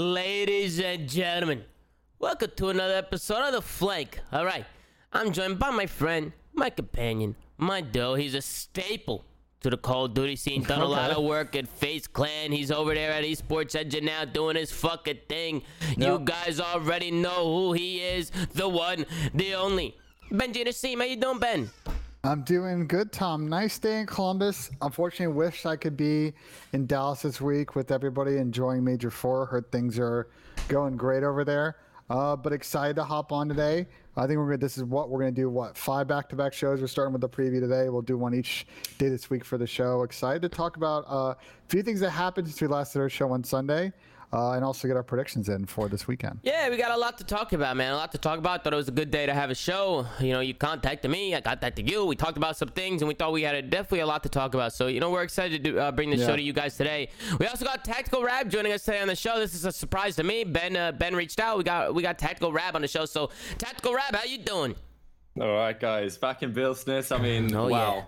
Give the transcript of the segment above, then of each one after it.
Ladies and gentlemen, welcome to another episode of The Flank. All right, I'm joined by my friend, my companion, my dough. He's a staple to the Call of Duty scene. Done a lot of work at FaZe Clan. He's over there at Esports Engine now doing his fucking thing. You guys already know who he is. The one, the only. Benji Nassim, how you doing, Ben? I'm doing good, Tom. Nice day in Columbus. Unfortunately, wish I could be in Dallas this week with everybody enjoying Major Four. Heard things are going great over there. Uh, but excited to hop on today. I think we're gonna. This is what we're gonna do. What five back-to-back shows? We're starting with the preview today. We'll do one each day this week for the show. Excited to talk about uh, a few things that happened since we last did our show on Sunday, uh, and also get our predictions in for this weekend. Yeah, we got a lot to talk about, man. A lot to talk about. Thought it was a good day to have a show. You know, you contacted me, I contacted you. We talked about some things, and we thought we had a, definitely a lot to talk about. So, you know, we're excited to do, uh, bring the Yeah. show to you guys today. We also got Tactical Rab joining us today on the show. This is a surprise to me. Ben, uh, Ben reached out. We got we got Tactical Rab on the show. So, Tactical Rab, how you doing? All right, guys, back in Business. I mean, Oh, wow.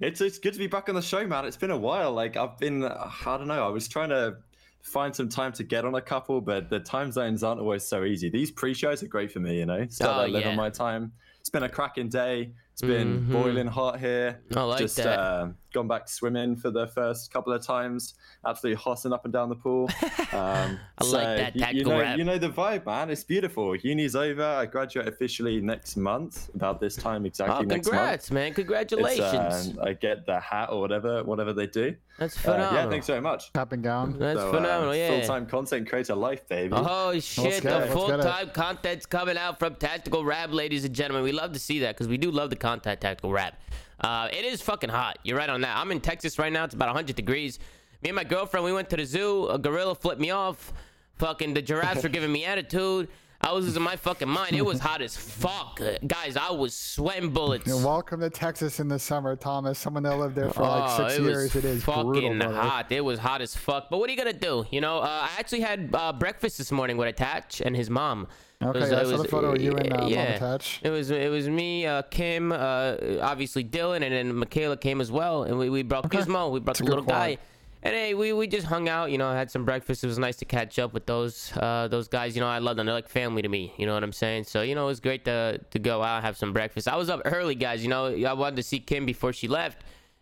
It's it's good to be back on the show, man. It's been a while. Like I've been, uh, I don't know. I was trying to find some time to get on a couple, but the time zones aren't always so easy. These pre-shows are great for me, you know. Still, Oh, I live yeah. on my time. It's been a cracking day. It's been Mhm. boiling hot here. I like Just that. Uh, gone back swimming for the first couple of times. Absolutely hossing up and down the pool. Um, I like that y- you, tactical know, rap. you know the vibe, man. It's beautiful. Uni's over. I graduate officially next month, about this time exactly Oh, next congrats, man. Congratulations. Uh, I get the hat or whatever, whatever they do. That's Uh, phenomenal. yeah, thanks very much. Cap and gown. That's So, uh, phenomenal, yeah. Full-time content creator life, baby. Oh shit! The it, let's get it. full-time content's coming out from Tactical Rab, ladies and gentlemen. We love to see that because we do love the content Tactical Rab. Uh, it is fucking hot. You're right on that. I'm in Texas right now. It's about 100 degrees. Me and my girlfriend, we went to the zoo. A gorilla flipped me off. Fucking the giraffes were giving me attitude. I was losing my fucking mind. It was hot as fuck, guys. I was sweating bullets. You're welcome to Texas in the summer, Thomas. Someone that lived there for like Oh, six it years. It is fucking brutal. hot. It was hot as fuck. But what are you gonna do? You know, uh, I actually had uh, breakfast this morning with Attach and his mom. It Okay, was- I it saw the was- photo of you and uh, Mom yeah. Attach. It was it was me, uh, Kim, uh, obviously Dillon, and then Michaela came as well, and we, we brought Gizmo. We brought the little guy. And hey, we, we just hung out, you know, had some breakfast. It was nice to catch up with those uh, those guys. You know, I love them. They're like family to me. You know what I'm saying? So you know, it was great to to go out and have some breakfast. I was up early, guys. You know, I wanted to see Kim before she left,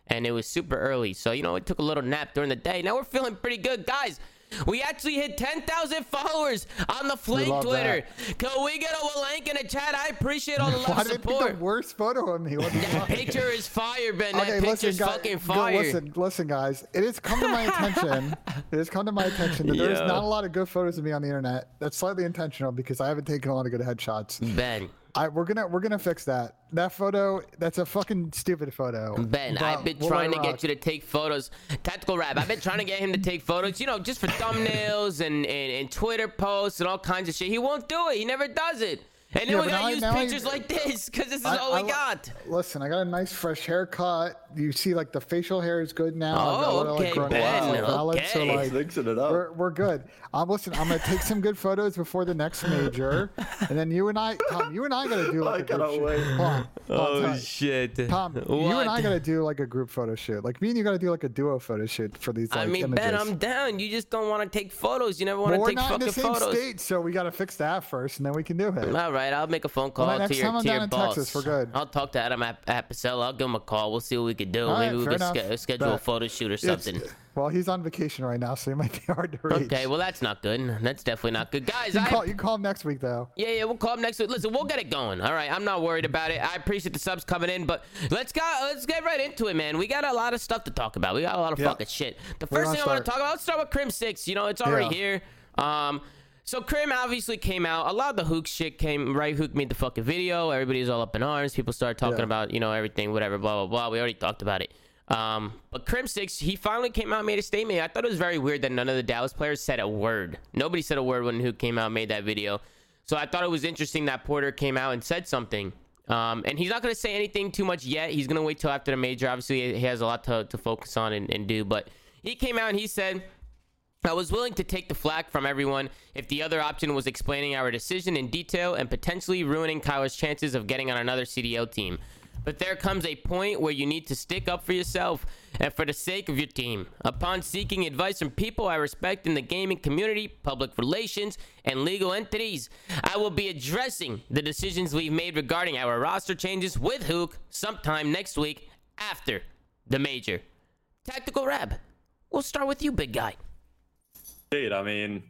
and it was super early. So you know, I took a little nap during the day. Now we're feeling pretty good, guys. We actually hit 10,000 followers on the Flank Twitter. Can we get a link in the chat? I appreciate all the love Why did they pick the worst photo of me? What That picture is fire, Ben. That Okay, picture's guys. fucking go- fire. Listen, listen, guys. It has come to my attention. It has come to my attention that there's not a lot of good photos of me on the internet. That's slightly intentional because I haven't taken a lot of good headshots. Ben, I we're gonna we're gonna fix that. That photo, that's a fucking stupid photo. Ben, But I've been we'll trying to get you to take photos. Tactical Rab, I've been trying to get him to take photos, you know, just for thumbnails and, and, and Twitter posts and all kinds of shit. He won't do it. He never does it. And then Yeah, we but gotta use now I- pictures like this because this is I- all we li- got. Listen, I got a nice fresh haircut. You see, like the facial hair is good now. I've got a Oh, little, like, okay, grown Ben, out valid, So okay. like, Mixing it up. we're, we're good. Um, listen, I'm gonna take some good photos before the next major, and then you and I, Tom, you and I gotta do like I a group cannot shoot. wait. Hold on, hold on, Tom. shit. Tom, you and I gotta do like a group photo shoot. Like me and you gotta do like a duo photo shoot for these. Like, I mean, images. Ben, I'm down. You just don't want to take photos. You never want Well, to we're take not in the same photos. state, so we gotta fix that first, and then we can do it. All right, I'll make a phone call Well, to your, to your boss. Texas, we're good. I'll talk to Adam Ap- Apicella. I'll give him a call. We'll see what we can do. All right, Maybe we fair can schedule a photo shoot or It's- something. well, he's on vacation right now, so he might be hard to reach. Okay, well that's not good. That's definitely not good, guys. you I, can, call, you call him next week though. yeah, yeah, we'll call him next week. Listen, we'll get it going. All right, I'm not worried about it. I appreciate the subs coming in, but let's go. Let's get right into it, man. We got a lot of stuff to talk about. We got a lot of Yeah. fucking shit. The first thing I I want to talk about. Let's start with Crimsix. You know, it's already Yeah. here. Um. So Crim obviously came out. A lot of the Huke shit came right. Huke made the fucking video. Everybody's all up in arms. People started talking Yeah. about you know everything, whatever, blah blah blah. We already talked about it. Um, but Crimsix, he finally came out, and made a statement. I thought it was very weird that none of the Dallas players said a word. Nobody said a word when Huke came out, and made that video. So I thought it was interesting that Porter came out and said something. Um, and he's not going to say anything too much yet. He's going to wait till after the major. Obviously, he has a lot to, to focus on and, and do. But he came out and he said, I was willing to take the flack from everyone if the other option was explaining our decision in detail and potentially ruining Kyler's chances of getting on another CDL team. but there comes a point where you need to stick up for yourself and for the sake of your team. Upon seeking advice from people I respect in the gaming community, public relations, and legal entities, I will be addressing the decisions we've made regarding our roster changes with Huke sometime next week after the major. Tactical Rab, we'll start with you, big guy. Dude, I mean,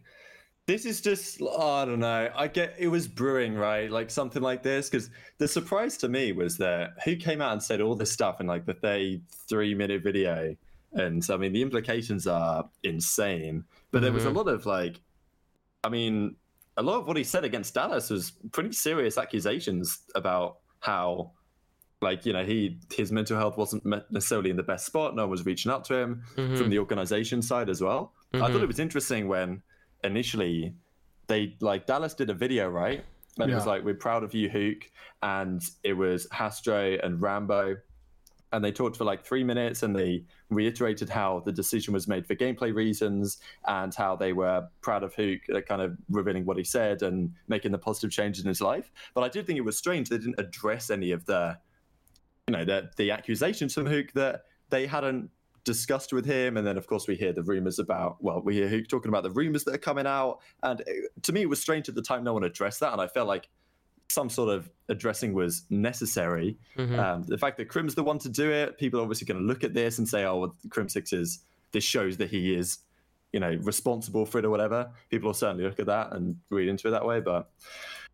this is just I don't know. I get it was brewing, right? Like something like this. Because the surprise to me was that Huke came out and said all this stuff in like the 33 minute video. And so, I mean the implications are insane. But there was a mm-hmm. lot of like I mean, a lot of what he said against Dallas was pretty serious accusations about how like you know he his mental health wasn't necessarily in the best spot no one was reaching out to him mm-hmm. from the organization side as well i thought mm-hmm. it was interesting when initially they like dallas did a video right? And it was like we're proud of you Huke and it was hastro and rambo and they talked for like three minutes and they reiterated how the decision was made for gameplay reasons and how they were proud of Huke, kind of revealing what he said and making the positive changes in his life. But I did think it was strange they didn't address any of the, you know, the the accusations from Huke that they hadn't discussed with him. And then of course we hear the rumors about, well, we hear talking about the rumors that are coming out. And it, to me, it was strange at the time no one addressed that, and I felt like some sort of addressing was necessary. Um, the fact that Crim's the one to do it, people are obviously going to look at this and say, "Oh, well, Crimsix is this shows that he is, you know, responsible for it or whatever." People will certainly look at that and read into it that way. But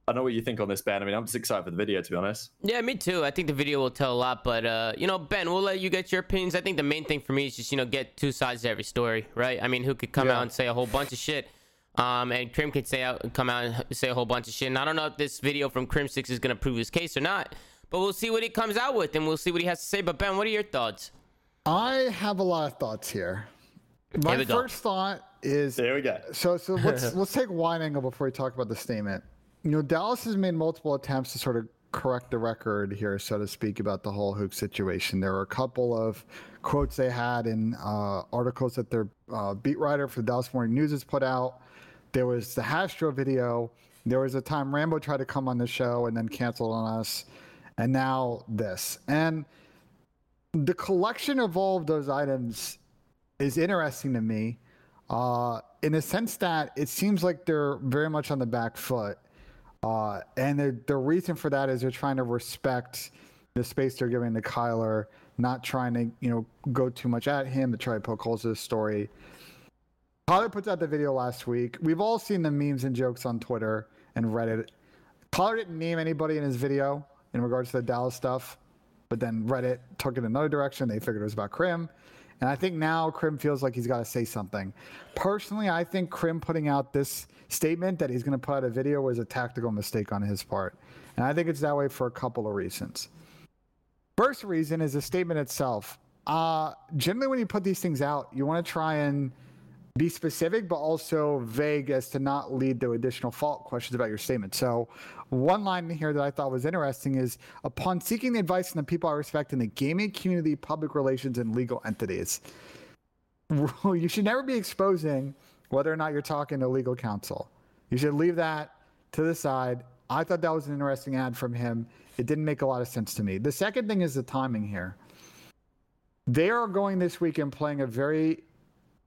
I know what you think on this, Ben. I mean, I'm just excited for the video, to be honest. Yeah, me too. I think the video will tell a lot, but uh, you know, Ben, we'll let you get your opinions. I think the main thing for me is just you know get two sides to every story, right? I mean, who could come Yeah. out and say a whole bunch of shit, um, and Crim could say out, come out and say a whole bunch of shit. And I don't know if this video from Crimsix is gonna prove his case or not, but we'll see what he comes out with, and we'll see what he has to say. But Ben, what are your thoughts? I have a lot of thoughts here. My we go. first thought is There we go. so so let's let's take wide angle before we talk about the statement. You know, Dallas has made multiple attempts to sort of correct the record here, so to speak, about the whole Huke situation. There were a couple of quotes they had in uh, articles that their uh, beat writer for the Dallas Morning News has put out. There was the Hastro video. There was a time Rambo tried to come on the show and then canceled on us, and now this. And the collection of all of those items is interesting to me uh, in the sense that it seems like they're very much on the back foot. Uh, and the, the reason for that is they're trying to respect the space they're giving to Kyler, not trying to, you know, go too much at him to try to poke holes in the story. Kyler puts out the video last week. We've all seen the memes and jokes on Twitter and Reddit. Kyler didn't name anybody in his video in regards to the Dallas stuff, but then Reddit took it another direction. They figured it was about Crim. And I think now Crim feels like he's got to say something. Personally, I think Crim putting out this statement that he's going to put out a video was a tactical mistake on his part. And I think it's that way for a couple of reasons. First reason is the statement itself. Uh, generally, when you put these things out, you want to try and be specific, but also vague as to not lead to additional fault questions about your statement. So, one line in here that I thought was interesting is upon seeking the advice from the people I respect in the gaming community, public relations, and legal entities. You should never be exposing whether or not you're talking to legal counsel. You should leave that to the side. I thought that was an interesting ad from him. It didn't make a lot of sense to me. The second thing is the timing here. They are going this weekend playing a very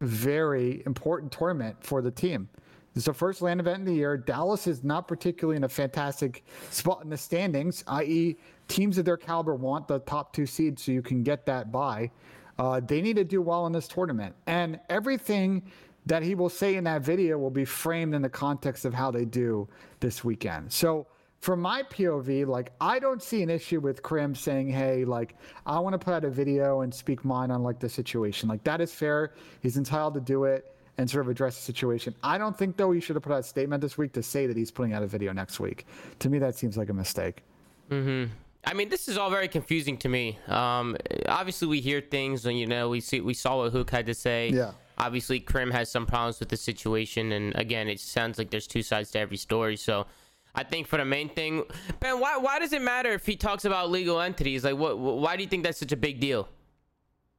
very important tournament for the team. It's the first LAN event in the year. Dallas is not particularly in a fantastic spot in the standings, i.e., teams of their caliber want the top two seeds so you can get that bye. Uh, they need to do well in this tournament. And everything that he will say in that video will be framed in the context of how they do this weekend. So, from my POV, like I don't see an issue with Crim saying, "Hey, like I want to put out a video and speak mine on like the situation." Like that is fair. He's entitled to do it and sort of address the situation. I don't think though he should have put out a statement this week to say that he's putting out a video next week. To me, that seems like a mistake. Hmm. I mean, this is all very confusing to me. Um, obviously, we hear things, and you know, we see, we saw what Hook had to say. Yeah. Obviously, Crim has some problems with the situation, and again, it sounds like there's two sides to every story. So, I think for the main thing, Ben, why why does it matter if he talks about legal entities? Like, what? Why do you think that's such a big deal?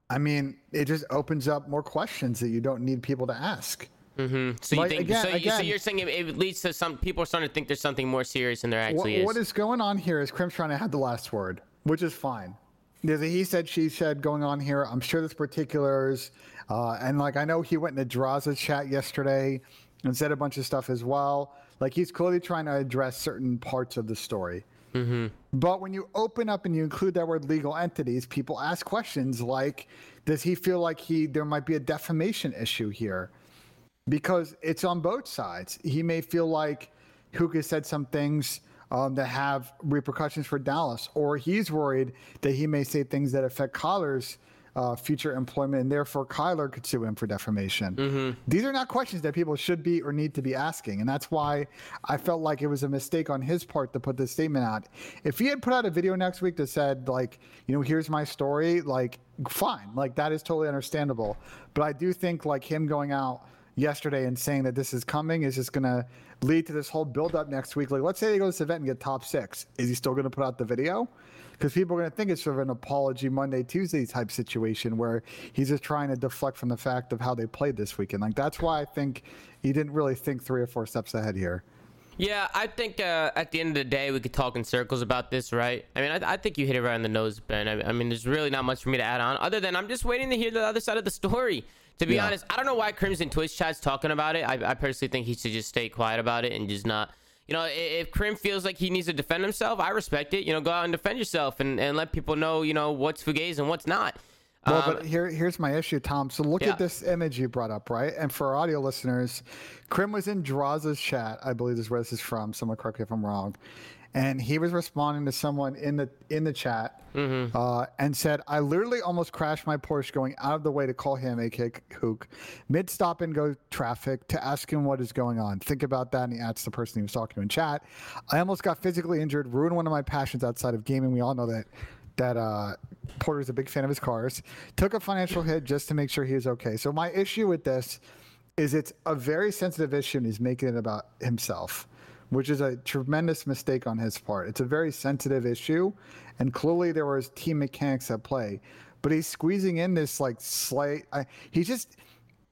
I mean, it just opens up more questions that you don't need people to ask. Mm-hmm. So you Like, think? again- so, you, so again- you're saying it, it leads to some people are starting to think there's something more serious than there What, actually is. what is going on here is Crim's trying to have the last word. which is fine. There's a he said, she said going on here. I'm sure there's particulars. Uh, and like, I know he went into Drazah's chat yesterday and said a bunch of stuff as well. Like, he's clearly trying to address certain parts of the story. Mm-hmm. But when you open up and you include that word legal entities, people ask questions like, does he feel like he there might be a defamation issue here? Because it's on both sides. He may feel like Huke said some things um, that have repercussions for Dallas, or he's worried that he may say things that affect Kyler's uh, future employment, and therefore Kyler could sue him for defamation. Mm-hmm. These are not questions that people should be or need to be asking, and that's why I felt like it was a mistake on his part to put this statement out. If he had put out a video next week that said, like, you know, here's my story, like, fine, like that is totally understandable. But I do think like him going out yesterday and saying that this is coming is just going to lead to this whole build up next week. Like, let's say they go to this event and get top six. Is he still going to put out the video? Because people are going to think it's sort of an apology Monday, Tuesday type situation where he's just trying to deflect from the fact of how they played this weekend. Like, that's why I think he didn't really think three or four steps ahead here. Yeah, I think uh, at the end of the day, we could talk in circles about this, right? I mean, I, I think you hit it right on the nose, Ben. I, I, mean, there's really not much for me to add on, other than I'm just waiting to hear the other side of the story. To be yeah. honest, I don't know why Crimson Twitch chat's talking about it. I, I personally think he should just stay quiet about it and just not. You know, if Crim feels like he needs to defend himself, I respect it. You know, go out and defend yourself and, and let people know, you know, what's fugazi and what's not. Well, um, but here, here's my issue, Tom. So look yeah. at this image you brought up, right? And for audio listeners, Crim was in Drazah's chat. I believe this is where this is from. Someone correct me if I'm wrong and he was responding to someone in the in the chat mm-hmm. uh, and said, "I literally almost crashed my Porsche going out of the way to call him, a kick Huke, mid stop and go traffic to ask him what is going on. Think about that." And he asks the person he was talking to in chat, "I almost got physically injured, ruined one of my passions outside of gaming. We all know that." That uh, Porter's a big fan of his cars. Took a financial hit just to make sure he was okay. So my issue with this is it's a very sensitive issue, and he's making it about himself which is a tremendous mistake on his part. It's a very sensitive issue, and clearly there was team mechanics at play. But he's squeezing in this like slight. I, he just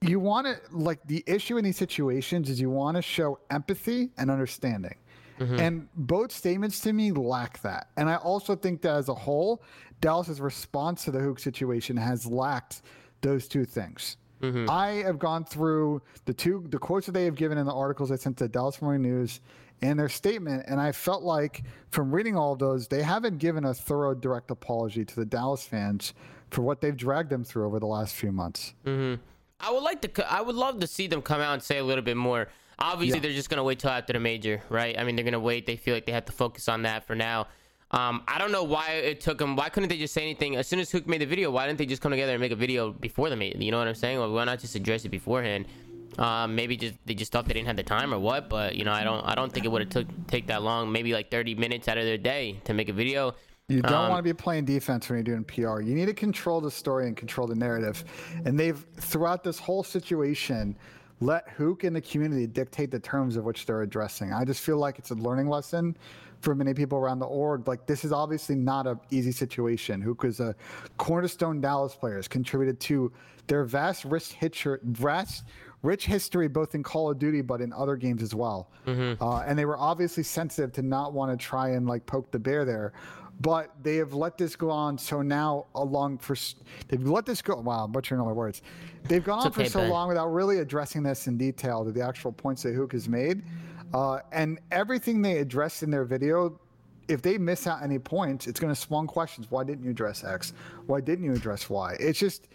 you want to like the issue in these situations is you want to show empathy and understanding. Mm-hmm. And both statements to me lack that. And I also think that as a whole, Dallas's response to the Huke situation has lacked those two things. Mm-hmm. I have gone through the two the quotes that they have given in the articles I sent to Dallas Morning News and their statement. And I felt like from reading all of those, they haven't given a thorough direct apology to the Dallas fans for what they've dragged them through over the last few months. Mm-hmm. I would like to. I would love to see them come out and say a little bit more. Obviously, yeah. they're just gonna wait till after the major, right? I mean, they're gonna wait. They feel like they have to focus on that for now. Um, I don't know why it took them. Why couldn't they just say anything as soon as Huke made the video? Why didn't they just come together and make a video before the major? You know what I'm saying? why not just address it beforehand? Uh, maybe just they just thought they didn't have the time or what, but you know I don't I don't think it would have took take that long. Maybe like 30 minutes out of their day to make a video. You don't um, want to be playing defense when you're doing PR. You need to control the story and control the narrative. And they've throughout this whole situation let Huke and the community dictate the terms of which they're addressing. I just feel like it's a learning lesson for many people around the org. Like this is obviously not an easy situation. Huke is a cornerstone Dallas player, has contributed to their vast risk hitcher, vast rich history both in Call of Duty but in other games as well. Mm-hmm. Uh, and they were obviously sensitive to not want to try and like poke the bear there. But they have let this go on so now along for they've let this go. Wow, I'm butchering all the words. They've gone on okay, for so ben. long without really addressing this in detail to the actual points that Huke has made, uh, and everything they addressed in their video if they miss out any points, it's going to spawn questions. Why didn't you address X? Why didn't you address Y? It's just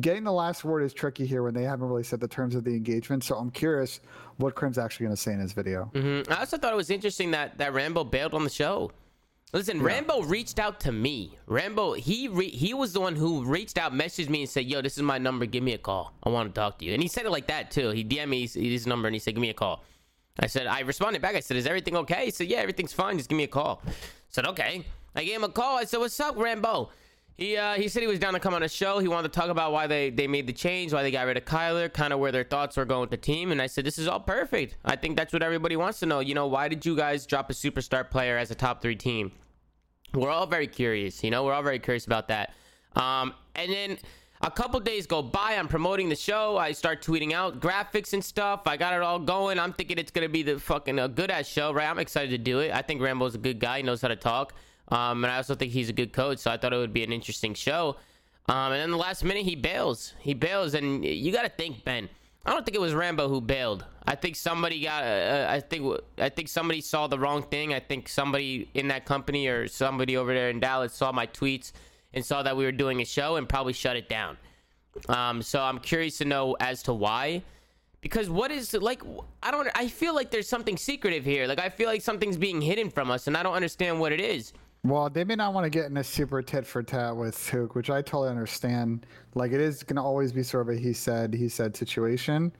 getting the last word is tricky here when they haven't really set the terms of the engagement. So I'm curious what Crim's actually going to say in his video. Mm-hmm. I also thought it was interesting that that Rambo bailed on the show. Listen, yeah. Rambo reached out to me. Rambo, he re- he was the one who reached out, messaged me, and said, "Yo, this is my number. Give me a call. I want to talk to you." And he said it like that too. He DM me his, his number and he said, "Give me a call." I said, I responded back. I said, "Is everything okay?" He said, "Yeah, everything's fine. Just give me a call." I said, "Okay." I gave him a call. I said, "What's up, Rambo?" He uh, he said he was down to come on a show. He wanted to talk about why they, they made the change, why they got rid of Kyler, kind of where their thoughts were going with the team. And I said, this is all perfect. I think that's what everybody wants to know. You know, why did you guys drop a superstar player as a top three team? We're all very curious. You know, we're all very curious about that. Um, and then a couple days go by. I'm promoting the show. I start tweeting out graphics and stuff. I got it all going. I'm thinking it's gonna be the fucking a good ass show, right? I'm excited to do it. I think Rambo's a good guy. He knows how to talk. Um, and I also think he's a good coach, so I thought it would be an interesting show. Um, and then the last minute he bails. He bails, and you got to think, Ben. I don't think it was Rambo who bailed. I think somebody got. Uh, I think. I think somebody saw the wrong thing. I think somebody in that company or somebody over there in Dallas saw my tweets and saw that we were doing a show and probably shut it down. Um, so I'm curious to know as to why. Because what is like? I don't. I feel like there's something secretive here. Like I feel like something's being hidden from us, and I don't understand what it is. Well, they may not want to get in a super tit for tat with Huke, which I totally understand. Like, it is going to always be sort of a he said, he said situation.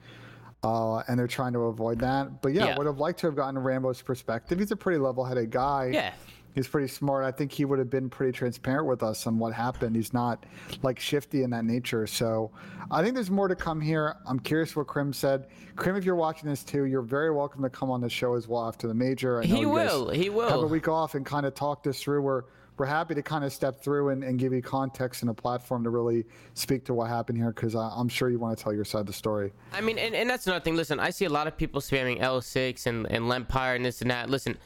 Uh, and they're trying to avoid that. But yeah, Yeah. would have liked to have gotten Rambo's perspective. He's a pretty level headed guy. Yeah. He's pretty smart. I think he would have been pretty transparent with us on what happened. He's not like shifty in that nature. So I think there's more to come here. I'm curious what Crim said. Crim, if you're watching this too, you're very welcome to come on the show as well after the major. I know He will. He Have a week off and kind of talk this through. We're we're happy to kind of step through and, and give you context and a platform to really speak to what happened here because I'm sure you want to tell your side of the story. I mean, and, and that's another thing. Listen, I see a lot of people spamming L6 and, and Lempire and this and that. Listen,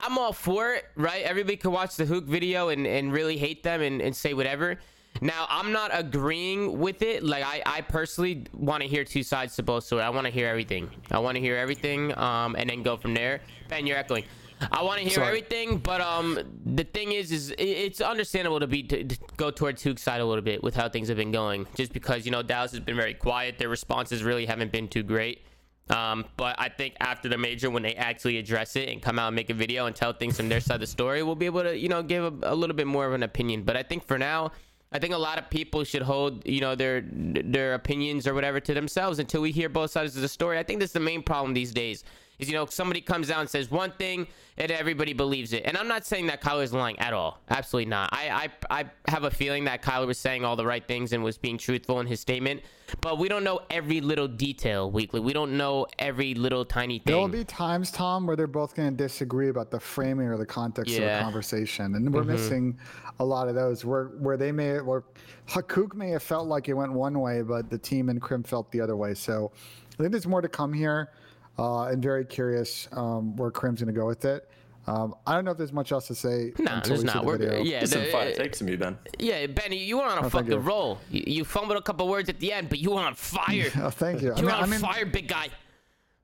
I'm all for it, right? Everybody could watch the Huke video and, and really hate them and, and say whatever. Now, I'm not agreeing with it. Like, I, I personally want to hear two sides to both stories. I want to hear everything. I want to hear everything um, and then go from there. Ben, you're echoing. I want to hear Sorry. everything, but um, the thing is, is it's understandable to be to, to go towards Huke's side a little bit with how things have been going. Just because you know Dallas has been very quiet, their responses really haven't been too great. Um, but I think after the major, when they actually address it and come out and make a video and tell things from their side of the story, we'll be able to you know give a, a little bit more of an opinion. But I think for now. I think a lot of people should hold, you know, their their opinions or whatever to themselves until we hear both sides of the story. I think that's the main problem these days. Is you know somebody comes out and says one thing and everybody believes it. And I'm not saying that Kyler's lying at all. Absolutely not. I I, I have a feeling that Kyler was saying all the right things and was being truthful in his statement. But we don't know every little detail weekly. We don't know every little tiny thing. There will be times, Tom, where they're both going to disagree about the framing or the context of Yeah. the conversation, and we're mm-hmm. missing a lot of those. Where where they may, where Hakuk may have felt like it went one way, but the team and Crim felt the other way. So I think there's more to come here, uh, and very curious um, where Crim's going to go with it. Um, I don't know if there's much else to say. Nah, until there's we see not. the We're video. yeah. There's some the- fire takes from you, Ben. yeah, Benny, you were on a Oh, fucking you. roll. You, you fumbled a couple words at the end, but you were on fire. Oh, thank you. I You mean, were on I mean, fire, big guy.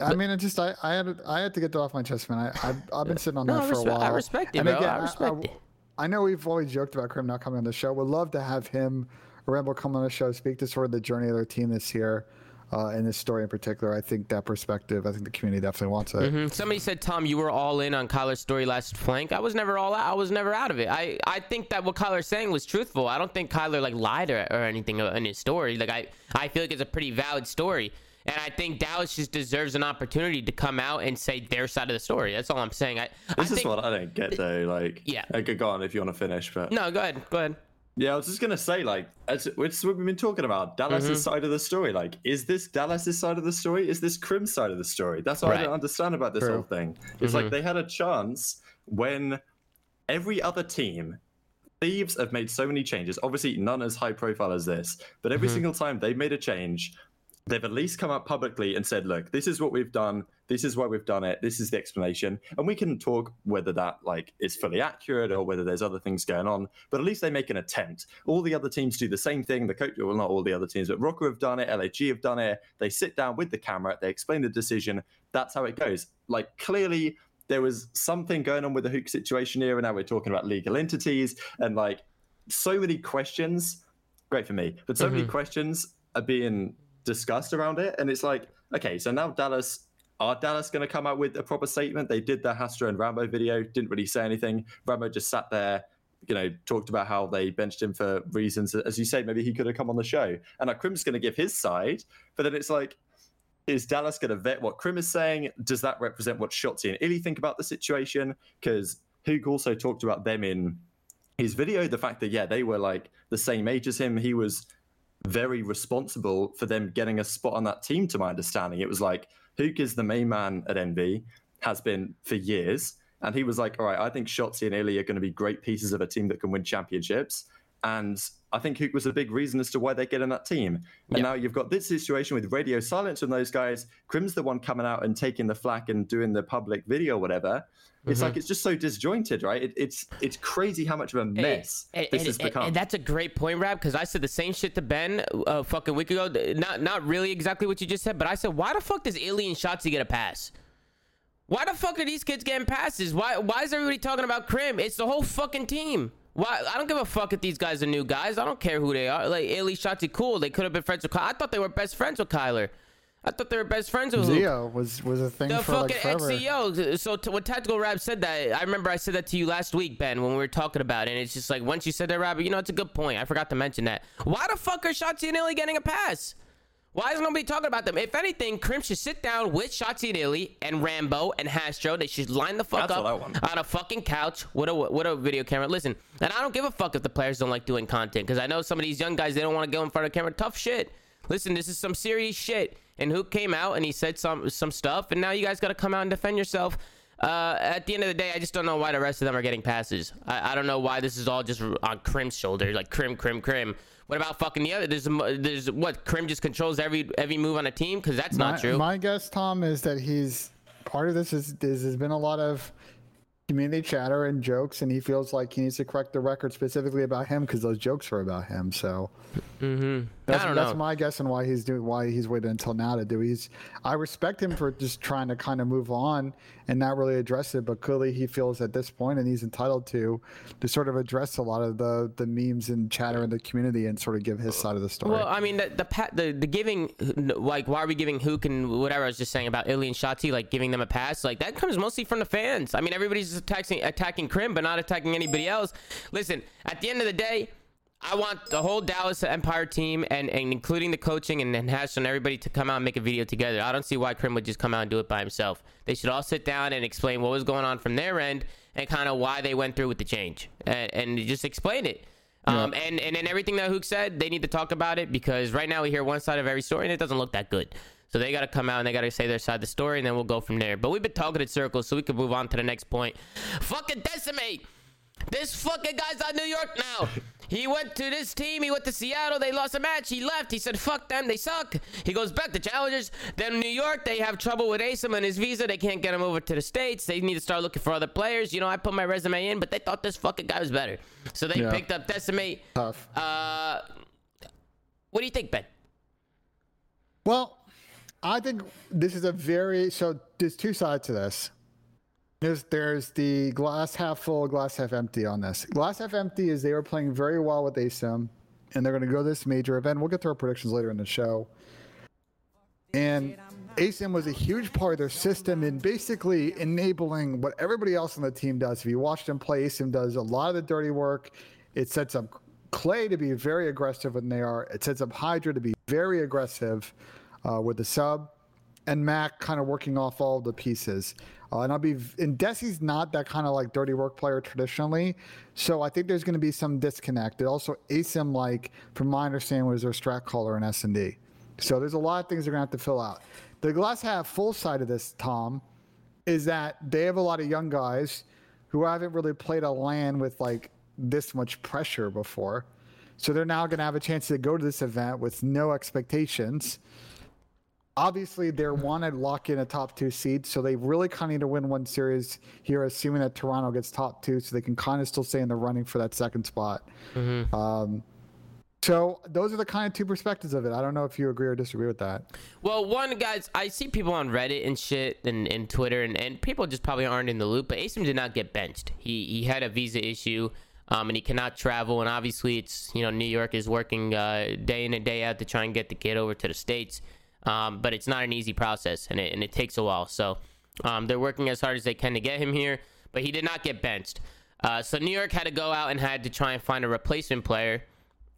I mean, it just I, I had I had to get that off my chest, man. I I've, I've been sitting on No, that I for respect- a I while. I respect it, And bro. again, I respect it. I know we've always joked about Crim not coming on the show. Would love to have him, Rambo, come on the show, speak to sort of the journey of their team this year, uh, in this story in particular. I think that perspective, I think the community definitely wants it. Mhm. Somebody said, Tom, you were all in on Kyler's story last flank. I was never all out. I was never out of it. I, I think that what Kyler's saying was truthful. I don't think Kyler like lied or, or anything in his story. Like I, I feel like it's a pretty valid story. And I think Dallas just deserves an opportunity to come out and say their side of the story. That's all I'm saying. I, I This is think, what I don't get though. Like, Yeah. I could go on if you want to finish, but No, go ahead. Go ahead. Yeah, I was just gonna say, like, as it's what we've been talking about, Dallas's Mm-hmm. side of the story. Like, is this Dallas's side of the story? Is this Crim's side of the story? That's what Right. I don't understand about this True. whole thing. It's Mm-hmm. like they had a chance when every other team. Thieves have made so many changes. Obviously, none as high profile as this, but every Mm-hmm. single time they made a change, they've at least come out publicly and said, "Look, this is what we've done. This is why we've done it. This is the explanation." And we can talk whether that like is fully accurate or whether there's other things going on. But at least they make an attempt. All the other teams do the same thing. The coach, well, not all the other teams, but Rokkr have done it. LAG have done it. They sit down with the camera. They explain the decision. That's how it goes. Like clearly. There was something going on with the Huke situation here, and now we're talking about legal entities and like so many questions. Great for me, but so many mm-hmm. questions are being discussed around it, and it's like, okay, so now Dallas are Dallas going to come out with a proper statement? They did the Hastro and Rambo video, didn't really say anything. Rambo just sat there, you know, talked about how they benched him for reasons, as you say, maybe he could have come on the show. And now Crim's going to give his side, but then it's like, is Dallas going to vet what Crim is saying? Does that represent what Shotzzy and iLLeY think about the situation? Because Huke also talked about them in his video, the fact that, yeah, they were like the same age as him. He was very responsible for them getting a spot on that team, to my understanding. It was like Huke is the main man at NV, has been for years. And he was like, all right, I think Shotzzy and iLLeY are going to be great pieces of a team that can win championships. And I think Huke was a big reason as to why they get in that team. And Yeah. now you've got this situation with Radio Silence and those guys. Crim's the one coming out and taking the flack and doing the public video, whatever. It's Mm-hmm. like it's just so disjointed, right? It, it's it's crazy how much of a mess And, this and- has become. and that's a great point, Rab, because I said the same shit to Ben a fucking week ago. Not not really exactly what you just said, but I said, why the fuck does Alien Shotzzy get a pass? Why the fuck are these kids getting passes? Why why is everybody talking about Crim? It's the whole fucking team. Why I don't give a fuck if these guys are new guys. I don't care who they are. Like Alien Shotzzy, cool. They could have been friends with Kyler. I thought they were best friends with Kyler. I thought they were best friends with. Zio was was a thing The for fucking forever. XCO. So t- when Tactical Rab said that, I remember I said that to you last week, Ben, when we were talking about it. And it's just like once you said that, Rab, you know, it's a good point. I forgot to mention that. Why the fuck are Shotzzy and iLLeY getting a pass? Why is nobody talking about them? If anything, Crim should sit down with Shotzzy and and Rambo and Hastro. They should line the fuck That's up what I want. on a fucking couch with a with a video camera. Listen, and I don't give a fuck if the players don't like doing content because I know some of these young guys they don't want to go in front of the camera. Tough shit. Listen, this is some serious shit. And Huke came out and he said some some stuff, and now you guys got to come out and defend yourself. Uh, at the end of the day, I just don't know why the rest of them are getting passes. I, I don't know why this is all just on Crim's shoulder, like Crim, Crim, Crim. What about fucking the other? There's there's what Crim just controls every every move on a team because that's my, not true. My guess, Tom, is that he's part of this is, is there's been a lot of community chatter and jokes, and he feels like he needs to correct the record specifically about him because those jokes are about him. So mm-hmm. That's, I don't that's know. my guess and why he's doing why he's waited until now to do. He's I respect him for just trying to kind of move on and not really address it, but clearly he feels at this point, and he's entitled to to sort of address a lot of the the memes and chatter in the community and sort of give his side of the story. Well, I mean, the the pa- the, the giving like why are we giving Huke and whatever I was just saying about iLLeY and Shotzzy like giving them a pass like that comes mostly from the fans. I mean, everybody's attacking attacking Crim but not attacking anybody else. Listen, at the end of the day. I want the whole Dallas Empire team and, and including the coaching and, and Hash and everybody to come out and make a video together. I don't see why Crim would just come out and do it by himself. They should all sit down and explain what was going on from their end and kind of why they went through with the change and, and just explain it. Um, and, and then everything that Huke said, they need to talk about it because right now we hear one side of every story and it doesn't look that good. So they got to come out and they got to say their side of the story and then we'll go from there. But we've been talking in circles, so we can move on to the next point. Fucking Decemate. This fucking guy's on New York now. He went to this team. He went to Seattle. They lost a match. He left. He said, "Fuck them. They suck." He goes back to Challengers. Then New York, they have trouble with Asim and his visa. They can't get him over to the states. They need to start looking for other players. You know, I put my resume in, but they thought this fucking guy was better, so they Yeah. picked up Decemate. Tough. Uh, what do you think, Ben? Well, I think this is a very so there's two sides to this. There's there's the glass half full, glass half empty on this. Glass half empty is they were playing very well with ASIM, and they're going to go to this major event. We'll get to our predictions later in the show. And ASIM was a huge part of their system in basically enabling what everybody else on the team does. If you watch them play, ASIM does a lot of the dirty work. It sets up Clay to be very aggressive when they are. It sets up Hydra to be very aggressive uh, with the sub, and Mack kind of working off all the pieces. Uh, and I'll be and Desi's not that kind of like dirty work player traditionally, so I think there's going to be some disconnect. It also ASIM like, from my understanding, was their strat caller in S and D. So there's a lot of things they're going to have to fill out. The glass half full side of this, Tom, is that they have a lot of young guys who haven't really played a LAN with like this much pressure before. So they're now going to have a chance to go to this event with no expectations. Obviously, they want to lock in a top two seed, so they really kind of need to win one series here, assuming that Toronto gets top two, so they can kind of still stay in the running for that second spot. Um, so those are the kind of two perspectives of it. I don't know if you agree or disagree with that. Well, one guys, I see people on Reddit and shit and, and Twitter and, and people just probably aren't in the loop. But Asim did not get benched. He he had a visa issue, um, and he cannot travel. And obviously, it's you know New York is working uh, day in and day out to try and get the kid over to the states. Um, but it's not an easy process, and it and it takes a while. So um, they're working as hard as they can to get him here. But he did not get benched. Uh, so New York had to go out and had to try and find a replacement player.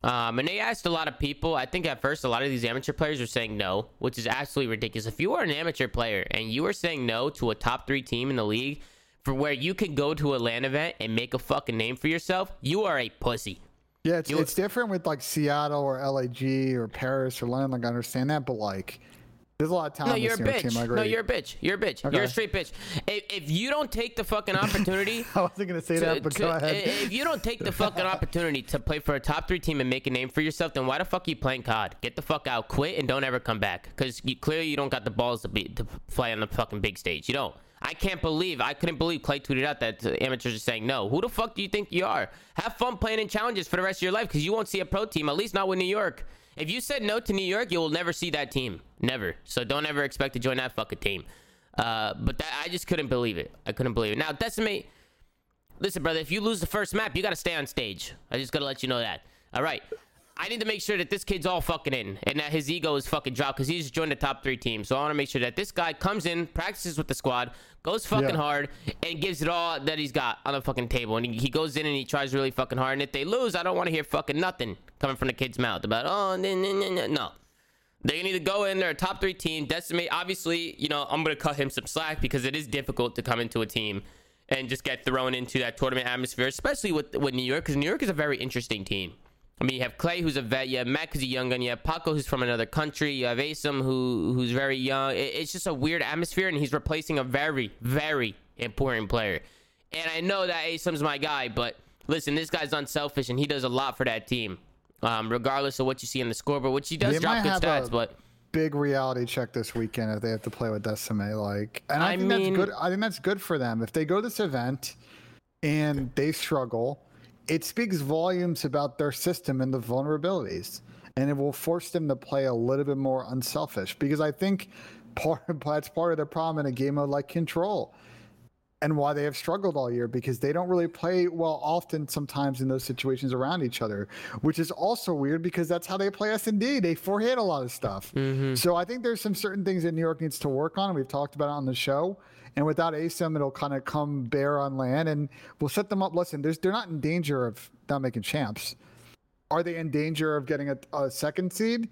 Um, and they asked a lot of people. I think at first a lot of these amateur players were saying no, which is absolutely ridiculous. If you are an amateur player and you are saying no to a top three team in the league for where you can go to a LAN event and make a fucking name for yourself, you are a pussy. Yeah, it's, You- it's different with like Seattle or LAG or Paris or London. Like I understand that, but like There's a lot of talent. No, you're a this New York bitch. Team, No, you're a bitch. You're a bitch. You're a straight bitch. If, if you don't take the fucking opportunity I wasn't gonna say to- that, but to- go ahead. Eh, if you don't take the fucking opportunity to play for a top three team and make a name for yourself, then why the fuck are you playing COD? Get the fuck out, quit, and don't ever come back. Because you clearly you don't got the balls to be to play on the fucking big stage. You don't. I can't believe I couldn't believe Clay tweeted out that amateurs are saying no. Who the fuck do you think you are? Have fun playing in Challengers for the rest of your life because you won't see a pro team, at least not with New York. If you said no to New York, you will never see that team. Never. So don't ever expect to join that fucking team. Uh, but that, I just couldn't believe it. I couldn't believe it. Now, Decemate, listen, brother, if you lose the first map, you got to stay on stage. I just got to let you know that. All right. I need to make sure that this kid's all fucking in and that his ego is fucking dropped because he's joined the top three team. So I want to make sure that this guy comes in, practices with the squad, goes fucking Yeah. hard, and gives it all that he's got on the fucking table. And he, he goes in and he tries really fucking hard. And if they lose, I don't want to hear fucking nothing coming from the kid's mouth about, oh, no, no, no, no. no. They need to go in. They're a top three team. Decemate. Obviously, you know, I'm gonna cut him some slack because it is difficult to come into a team and just get thrown into that tournament atmosphere, especially with with New York, because New York is a very interesting team. I mean, you have Clay, who's a vet. You have Matt, who's a young gun. You have Paco, who's from another country. You have Asim, who who's very young. It- it's just a weird atmosphere, and he's replacing a very, very important player. And I know that Asim's my guy, but listen, this guy's unselfish, and he does a lot for that team. Um, regardless of what you see in the scoreboard, which he does They drop good stats, a- but Big reality check this weekend if they have to play with Decime. Like, and I, I think mean- that's good. I think that's good for them if they go to this event and they struggle. It speaks volumes about their system and the vulnerabilities, and it will force them to play a little bit more unselfish. Because I think part that's part of the problem in a game of like Control and why they have struggled all year because they don't really play well often sometimes in those situations around each other, which is also weird because that's how they play S&D. They forehit a lot of stuff. Mm-hmm. So I think there's some certain things that New York needs to work on. and We've talked about it on the show. And without ASIM, it'll kind of come bare on LAN and we'll set them up. Listen, there's, they're not in danger of not making champs. Are they in danger of getting a, a second seed?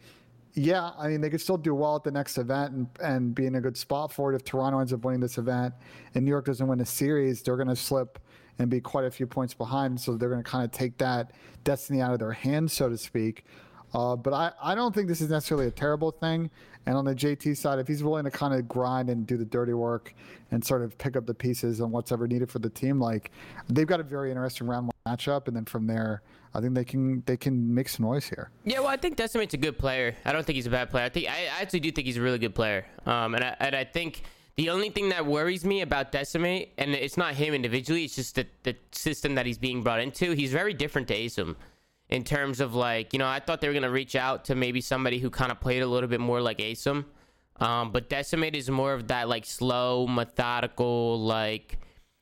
Yeah, I mean they could still do well at the next event and, and be in a good spot for it. If Toronto ends up winning this event and New York doesn't win a series, they're going to slip and be quite a few points behind. So they're going to kind of take that destiny out of their hands, so to speak. Uh, but I, I don't think this is necessarily a terrible thing. And on the JT side, if he's willing to kind of grind and do the dirty work and sort of pick up the pieces on what's ever needed for the team, like they've got a very interesting round matchup. And then from there, I think they can they can make some noise here. Yeah, well, I think Decemate's a good player. I don't think he's a bad player. I think I, I actually do think he's a really good player. Um, and I, and I think the only thing that worries me about Decemate, and it's not him individually, it's just the, the system that he's being brought into. He's very different to Asim in terms of like, you know, I thought they were gonna reach out to maybe somebody who kind of played a little bit more like Asim. Um, but Decemate is more of that like slow, methodical, like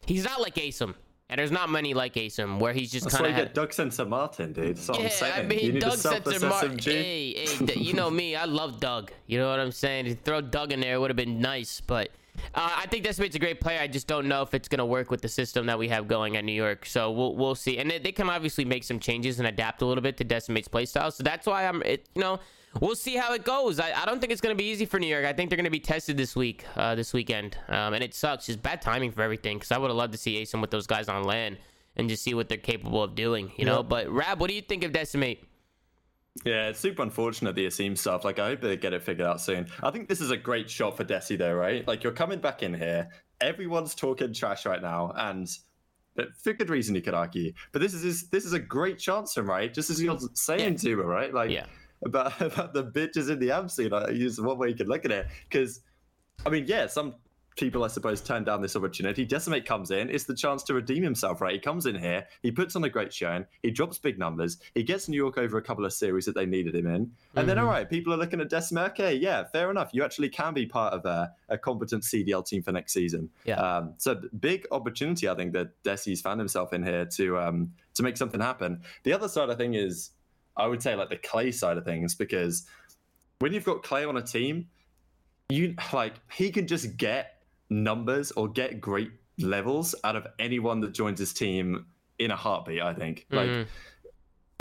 he's not like Asim. And there's not many like Asim where he's just That's kind why of you get Doug Censor Martin, dude. That's what I'm yeah, saying. I you mean, need Doug a selfless Setzer Hey, hey, you know me. I love Doug. You know what I'm saying? To throw Doug in there would have been nice, but uh, I think Decemate's a great player. I just don't know if it's gonna work with the system that we have going at New York. So we'll we'll see. And they, they can obviously make some changes and adapt a little bit to Decemate's playstyle. So that's why I'm, it, you know. We'll see how it goes. I, I don't think it's going to be easy for New York. I think they're going to be tested this week, uh, this weekend. Um, and it sucks. Just bad timing for everything because I would have loved to see Asim with those guys on LAN and just see what they're capable of doing, you know? But, Rab, what do you think of Decemate? Yeah, it's super unfortunate the Asim stuff. Like, I hope they get it figured out soon. I think this is a great shot for Desi, though, right? Like, you're coming back in here. Everyone's talking trash right now, and but for good reason, you could argue. But this is this is a great chance for him, right? Just as you're saying to her, right? Like Yeah. About about the bitches in the amp scene. I use one way you could look at it because, I mean, yeah, some people I suppose turn down this opportunity. Decemate comes in, it's the chance to redeem himself, right? He comes in here, he puts on a great showing, he drops big numbers, he gets New York over a couple of series that they needed him in, and then all right, people are looking at Decemate. Okay, yeah, fair enough. You actually can be part of a, a competent CDL team for next season. Yeah. Um, so big opportunity, I think that Desi's found himself in here to um, to make something happen. The other side, I think, is I would say like the Clay side of things because when you've got Clay on a team, you like he can just get numbers or get great levels out of anyone that joins his team in a heartbeat. I think like. Mhm.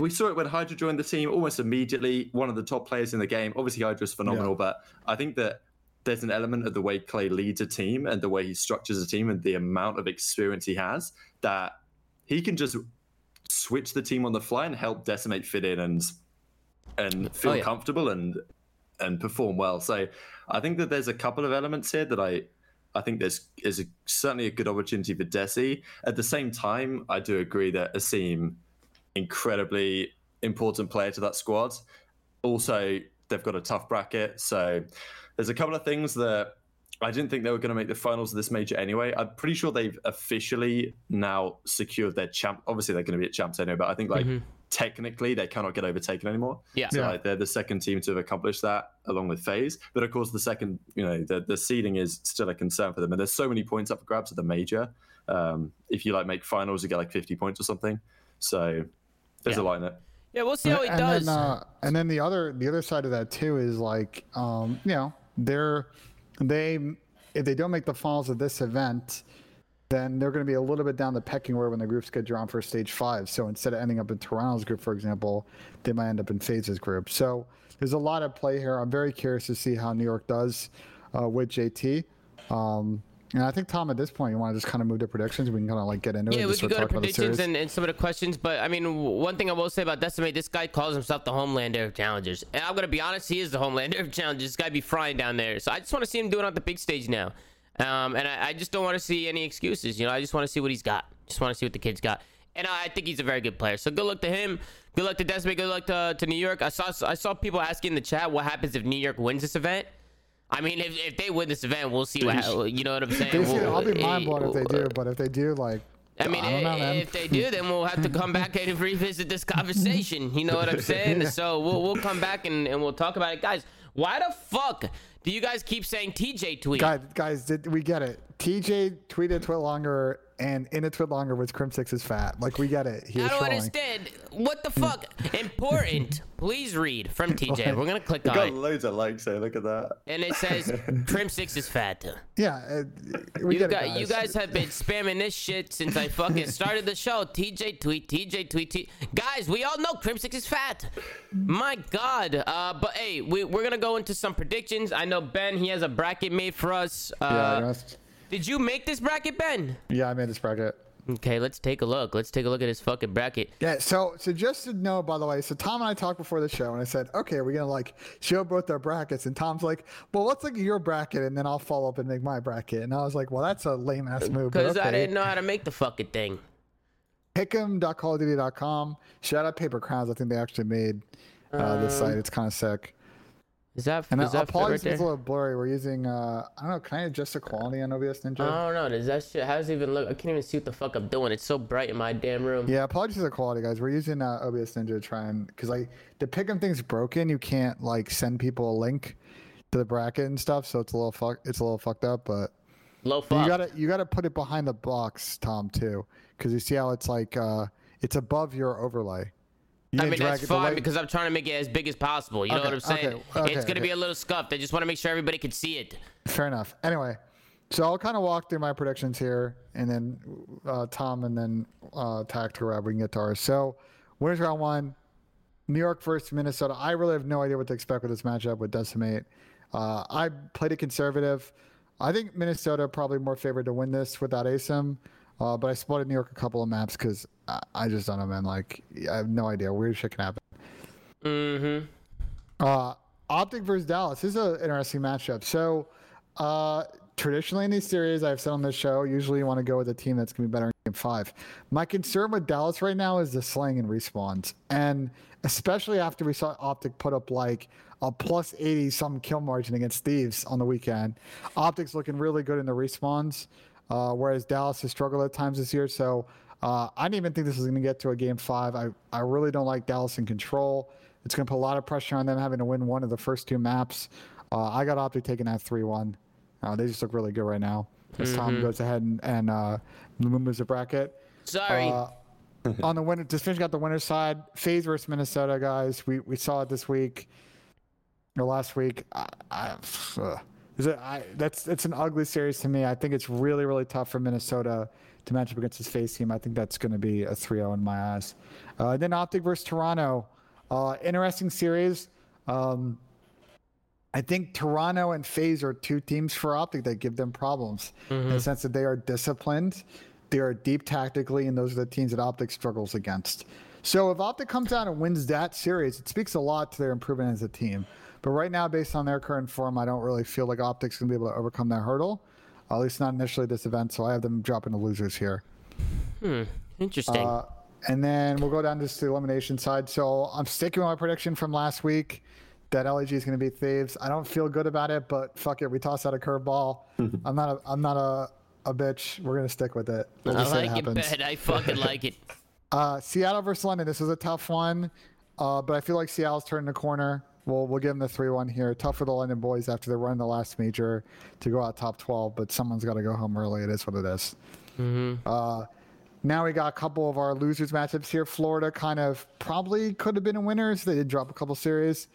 We saw it when Hydra joined the team almost immediately. One of the top players in the game. Obviously, Hydra's phenomenal, but I think that there's an element of the way Clay leads a team and the way he structures a team and the amount of experience he has that he can just switch the team on the fly and help Decemate fit in and and oh, feel Oh, yeah. comfortable and and perform well. So I think that there's a couple of elements here that I I think there's is a, certainly a good opportunity for Desi. At the same time, I do agree that Asim, incredibly important player to that squad. Also, they've got a tough bracket, so there's a couple of things that I didn't think they were going to make the finals of this major anyway. I'm pretty sure they've officially now secured their champ. Obviously, they're going to be at champs anyway, but I think like Mhm. technically they cannot get overtaken anymore. Yeah. So Yeah. like, they're the second team to have accomplished that along with FaZe. But of course, the second, you know, the, the seeding is still a concern for them. And there's so many points up for grabs at the major. Um, if you like make finals, you get like 50 points or something. So there's Yeah. a line there. Yeah, we'll see how it and does. Then, uh, and then the other the other side of that too is like um, you know they're they if they don't make the finals of this event, then they're going to be a little bit down the pecking order when the groups get drawn for stage five. So instead of ending up in Toronto's group, for example, they might end up in FaZe's group. So there's a lot at play here. I'm very curious to see how New York does uh, with JT. Um, and I think Tom, at this point, you want to just kind of move to predictions. We can kind of like get into it. Yeah, and we start go to predictions and, and some of the questions, but I mean, one thing I will say about Decemate, this guy calls himself the Homelander of Challengers. And I'm going to be honest, he is the Homelander of Challengers. This guy be frying down there. So I just want to see him doing it on the big stage now. Um, and I, I just don't want to see any excuses. You know, I just want to see what he's got. Just want to see what the kid's got. And I, I think he's a very good player. So good luck to him. Good luck to Decemate. Good luck to, to New York. I saw I saw people asking in the chat what happens if New York wins this event. I mean, if, if they win this event, we'll see what ha- you know what I'm saying. We'll- I'll be mind blown if they do, but if they do, like, I mean, I know, if they do, then we'll have to come back and revisit this conversation. You know what I'm saying? So we'll we'll come back and, and we'll talk about it, guys. Why the fuck do you guys keep saying TJ tweet? guys, guys, did we get it? TJ tweeted TwitLonger, and in a TwitLonger was Crimsix is fat. Like we get it. He I was don't trolling. understand. What the fuck? Important. Please read from TJ. We're gonna click Got on it, loads of likes here. Look at that. and it says Crimsix is fat. Yeah, uh, we You get guys, it, guys. you guys have been spamming this shit since I fucking started the show. TJ tweet, TJ tweet, T- guys. We all know Crimsix is fat. My God. Uh, but hey, we, we're gonna go into some predictions. I know Ben. He has a bracket made for us. Yeah, Uh, I guess- did you make this bracket, Ben? yeah, I made this bracket. Okay, let's take a look. Let's take a look at his fucking bracket. Yeah, so so just to know, by the way, so Tom and I talked before the show, and I said, okay, we're gonna like show both our brackets, and Tom's like, well, let's look at your bracket, and then I'll follow up and make my bracket, and I was like, well, that's a lame ass move. Because I didn't know how to make the fucking thing. Pick'em.callofduty.com. Shout out Paper Crowns. I think they actually made uh, this site. It's kind of sick. Is that, And is that apologies, right it's a little blurry. We're using, uh, I don't know, can I adjust the quality on OBS Ninja? I don't know. Does that shit? How does it even look? I can't even see what the fuck I'm doing. It's so bright in my damn room. yeah, apologies for the quality, guys. We're using uh, OBS Ninja to try and, because like the Pick'em thing's broken. You can't like send people a link to the bracket and stuff, so it's a little fuck, it's a little fucked up. But Low fuck. you gotta you gotta put it behind the box, Tom, too, because you see how it's like uh, it's above your overlay. You I mean, that's fine because I'm trying to make it as big as possible. You know what I'm saying? okay, okay, it's going to be a little scuffed. I just want to make sure everybody can see it. Fair enough. Anyway, so I'll kind of walk through my predictions here, and then uh, Tom, and then uh, to Rab. We can get to ours. So, winners round one, New York versus Minnesota. I really have no idea what to expect with this matchup with Decemate. Uh, I played it conservative. I think Minnesota probably more favored to win this without ASIM, uh, but I spotted New York a couple of maps because I, I just don't know, man. Like, I have no idea. Weird shit can happen. Mm-hmm. Uh, Optic versus Dallas this is an interesting matchup. So, uh, traditionally in these series, I've said on this show, usually you want to go with a team that's going to be better in game five. My concern with Dallas right now is the slang and respawns. And especially after we saw Optic put up like a plus 80 some kill margin against Thieves on the weekend, Optic's looking really good in the respawns, uh, whereas Dallas has struggled at times this year. So, uh, I didn't even think this was going to get to a game five. I, I really don't like Dallas in control. It's going to put a lot of pressure on them having to win one of the first two maps. Uh, I got Optic taking that 3 1. Uh, they just look really good right now. As Tom goes ahead and, and uh, moves the bracket. Sorry. Uh, on the winner, just finishing out the winner's side, FaZe versus Minnesota, guys. We we saw it this week or last week. I, I. Is it, I, that's it's an ugly series to me. I think it's really really tough for Minnesota to match up against this FaZe team. I think that's going to be a 3-0 in my eyes. Uh, then Optic versus Toronto, uh, interesting series. Um, I think Toronto and FaZe are two teams for Optic that give them problems in the sense that they are disciplined, they are deep tactically, and those are the teams that Optic struggles against. So if Optic comes out and wins that series, it speaks a lot to their improvement as a team. But right now, based on their current form, I don't really feel like Optic's going to be able to overcome that hurdle. At least not initially this event. So I have them dropping the losers here. Hmm. Interesting. Uh, and then we'll go down to the elimination side. So I'm sticking with my prediction from last week that LAG is going to be Thieves. I don't feel good about it, but fuck it, we toss out a curveball. I'm not a I'm not a, a bitch. We're gonna stick with it. We'll I like what it, happens. Ben. I fucking like it. Uh, Seattle versus London. This was a tough one, uh, but I feel like Seattle's turning the corner. We'll we'll give them the three-one here. Tough for the London boys after they run the last major to go out top 12, but someone's got to go home early. It is what it is. Uh, now we got a couple of our losers matchups here. Florida kind of probably could have been a winners. They did drop a couple series.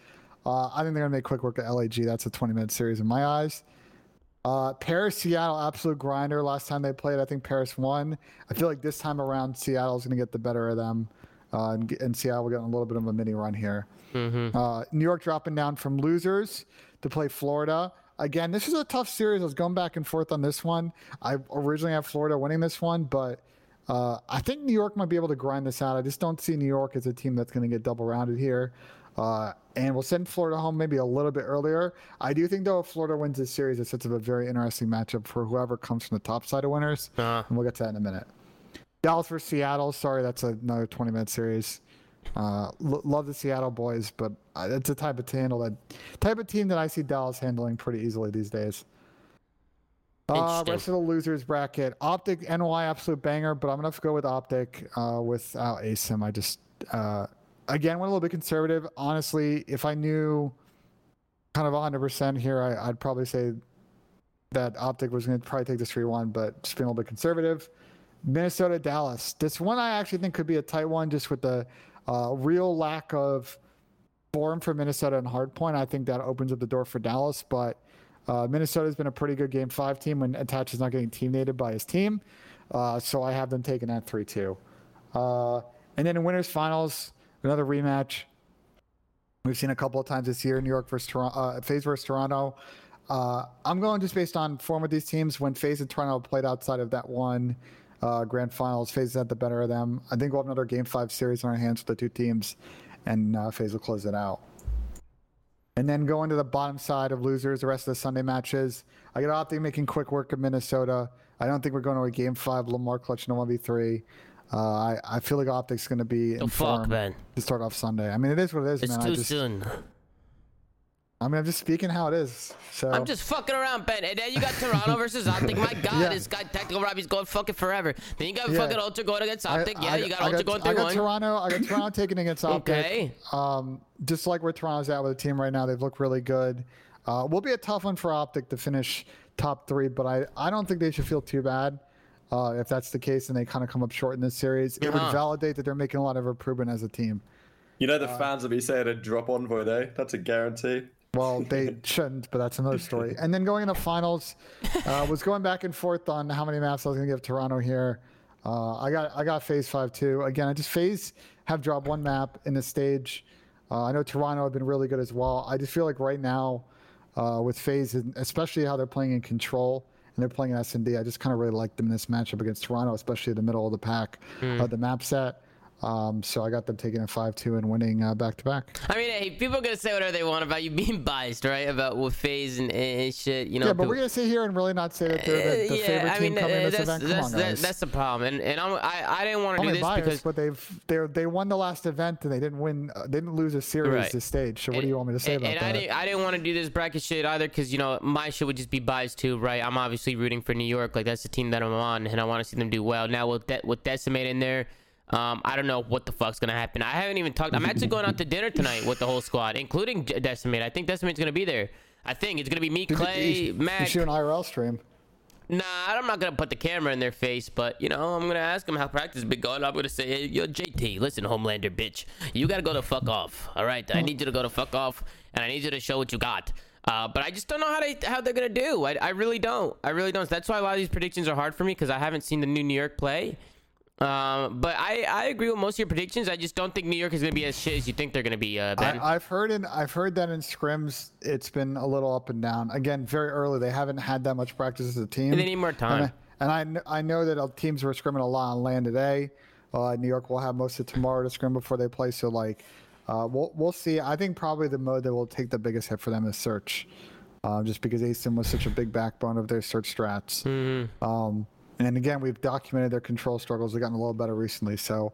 Uh, I think they're gonna make quick work of LAG. That's a 20-minute series in my eyes. Uh, Paris, Seattle, absolute grinder. Last time they played, I think Paris won. I feel like this time around, Seattle's going to get the better of them. Uh, and, and Seattle will get a little bit of a mini run here. Uh, New York dropping down from losers to play Florida. Again, this is a tough series. I was going back and forth on this one. I originally had Florida winning this one, but uh, I think New York might be able to grind this out. I just don't see New York as a team that's going to get double rounded here. Uh, and we'll send Florida home maybe a little bit earlier. I do think, though, if Florida wins this series, it sets up a very interesting matchup for whoever comes from the top side of winners. Uh, And we'll get to that in a minute. Dallas versus Seattle. Sorry, that's another 20 minute series. Uh, lo- love the Seattle boys, but uh, it's a type of handle that type of team that I see Dallas handling pretty easily these days. Uh, rest of the losers bracket. Optic NY absolute banger, but I'm gonna have to go with Optic uh, without ASIM. I just uh, again went a little bit conservative. Honestly, if I knew kind of 100% here, I, I'd probably say that Optic was going to probably take this 3 1, but just being a little bit conservative. Minnesota, Dallas. This one I actually think could be a tight one just with the uh, real lack of form for Minnesota and hardpoint. I think that opens up the door for Dallas, but uh, Minnesota's been a pretty good game five team when Attach is not getting team nated by his team. Uh, so I have them taking that 3 2. Uh, and then in winners finals, another rematch. We've seen a couple of times this year, New York versus Toronto, uh, FaZe versus Toronto. Uh, I'm going just based on form of these teams. When FaZe and Toronto played outside of that one uh, grand finals, FaZe had the better of them. I think we'll have another game five series on our hands with the two teams, and uh, FaZe will close it out. And then going to the bottom side of losers, the rest of the Sunday matches. I got Optic making quick work of Minnesota. I don't think we're going to a game five Lamar clutch in a 1v3. Uh, I, I feel like Optic's going to be the in fuck, man. to start off Sunday. I mean, it is what it is, It's man. too I just, soon. I mean, I'm just speaking how it is. So I'm just fucking around, Ben. And then you got Toronto versus Optic. My God, Yeah. this guy Tactical Robbie's going fucking forever. Then you got Yeah. fucking Ultra going against Optic. yeah, you got I Ultra going through I got one. Toronto. I got Toronto taking against Optic. Okay. Um, just like where Toronto's at with the team right now, they've looked really good. Uh, will be a tough one for Optic to finish top three, but I, I don't think they should feel too bad. Uh, if that's the case, and they kind of come up short in this series, it would Uh-huh. validate that they're making a lot of improvement as a team. You know the fans will be saying a drop on envoy though. That's a guarantee. Well, they shouldn't, but that's another story. And then going into finals, uh, was going back and forth on how many maps I was going to give Toronto here. Uh, I got I got FaZe Five too. Again, I just FaZe have dropped one map in the stage. Uh, I know Toronto have been really good as well. I just feel like right now, uh, with FaZe, and especially how they're playing in control and they're playing in S and D, I just kind of really like them in this matchup against Toronto, especially in the middle of the pack of the map set. Um, so I got them taking a five-two and winning uh, back-to-back. I mean, hey, people are gonna say whatever they want about you being biased, right? About with FaZe and, and shit. You know. Yeah, but people- we're gonna sit here and really not say that they're the, the Uh, favorite I team mean, coming in uh, this event. Come that's, on, guys. that's the problem, and and I'm, I I didn't want to do this biased, because but they've they they won the last event and they didn't win. Uh, they didn't lose a series Right. this stage. So what do you want me to say and, about and that? I didn't, I didn't want to do this bracket shit either because you know my shit would just be biased too, right? I'm obviously rooting for New York, like that's the team that I'm on, and I want to see them do well. Now with De- with Decemate in there, um, I don't know what the fuck's gonna happen. I haven't even talked. I'm actually going out to dinner tonight with the whole squad, including Decemate. I think Decemate's gonna be there. I think it's gonna be me, Clay, you, you shoot an IRL stream. Nah, I'm not gonna put the camera in their face, but you know, I'm gonna ask them how practice has been going. I'm gonna say, hey, yo, JT, listen, Homelander, bitch, you gotta go to fuck off. All right, I need you to go to fuck off, and I need you to show what you got. Uh, but I just don't know how they how they're gonna do. I, I really don't. I really don't. That's why a lot of these predictions are hard for me because I haven't seen the new New York play. Um, but I I agree with most of your predictions. I just don't think New York is gonna be as shit as you think they're gonna be. Uh, Ben. I, I've heard in I've heard that in scrims it's been a little up and down. Again, very early. They haven't had that much practice as a team. And they need more time. And I, and I, I know that uh, teams were scrimming a lot on LAN today. Uh, New York will have most of tomorrow to scrim before they play. So like, Uh, we'll we'll see. I think probably the mode that will take the biggest hit for them is search, uh, just because ASIM was such a big backbone of their search strats. Mm-hmm. Um, and again, we've documented their control struggles. They've gotten a little better recently, so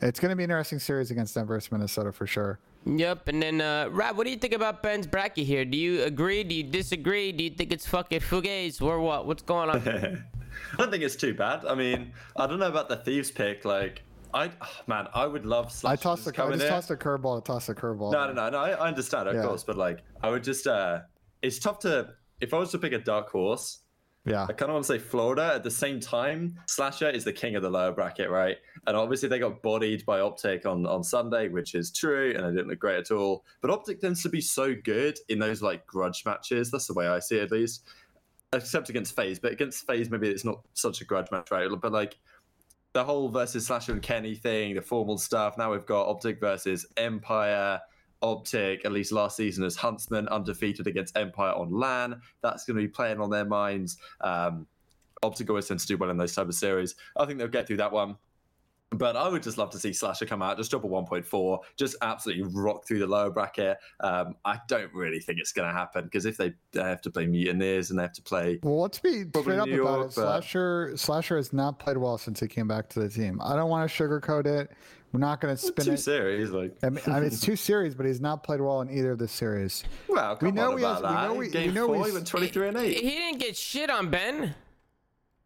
it's going to be an interesting series against them versus Minnesota for sure. Yep, and then uh, Rab, what do you think about Ben's bracket here? Do you agree? Do you disagree? Do you think it's fucking fugazi or what? What's going on? I don't think it's too bad. I mean, I don't know about the thieves pick. Like, I man, I would love. Slash I tossed to the I come in tossed a curveball. I tossed a curveball. No, no, no, no. I, I understand, of Yeah. course, but like, I would just. uh It's tough to. If I was to pick a dark horse, Yeah, I kind of want to say Florida. At the same time, Slasher is the king of the lower bracket, right? And obviously they got bodied by Optic on, on Sunday, which is true, and they didn't look great at all. But Optic tends to be so good in those like grudge matches. That's the way I see it, at least. Except against FaZe, but against FaZe, maybe it's not such a grudge match, right? But like the whole versus Slasher and Kenny thing, the formal stuff. Now we've got Optic versus Empire. Optic, at least last season, as Huntsmen undefeated against Empire on LAN. That's going to be playing on their minds. Um, Optic always tends to do well in those type of series. I think they'll get through that one. But I would just love to see Slasher come out, just drop a 1.4, just absolutely rock through the lower bracket. Um, I don't really think it's going to happen because if they, they have to play Mutineers and they have to play Well, let's be straight up about it. but- Slasher Slasher has not played well since he came back to the team. I don't want to sugarcoat it. We're not going to spin two it. series, like I mean, I mean, it's two series, but he's not played well in either of the series. well, come we know on he about has- we know we- Game we know four, he's- he went 23 and 8. He didn't get shit on Ben.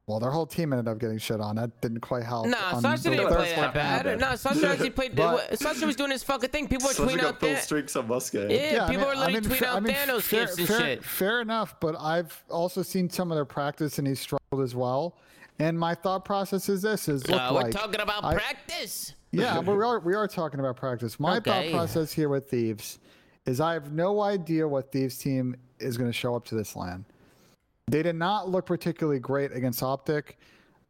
Well, their whole team ended up getting shit on. That didn't quite help. Nah, on Slasher didn't play that flank bad. happened. No, Slasher actually played. But- Slasher was doing his fucking thing. People were Slasher tweeting got out full that. streaks on Moscow. Yeah, I people mean- were I letting mean, tweet fa- out I mean, Thanos fair, gifts and fair, shit. Fair enough, but I've also seen some of their practice and he's struggled as well. And my thought process is this: is look Uh, we're like talking about I- practice. Yeah, but we are we are talking about practice. My Okay. thought process here with Thieves is I have no idea what Thieves team is going to show up to this LAN. They did not look particularly great against Optic,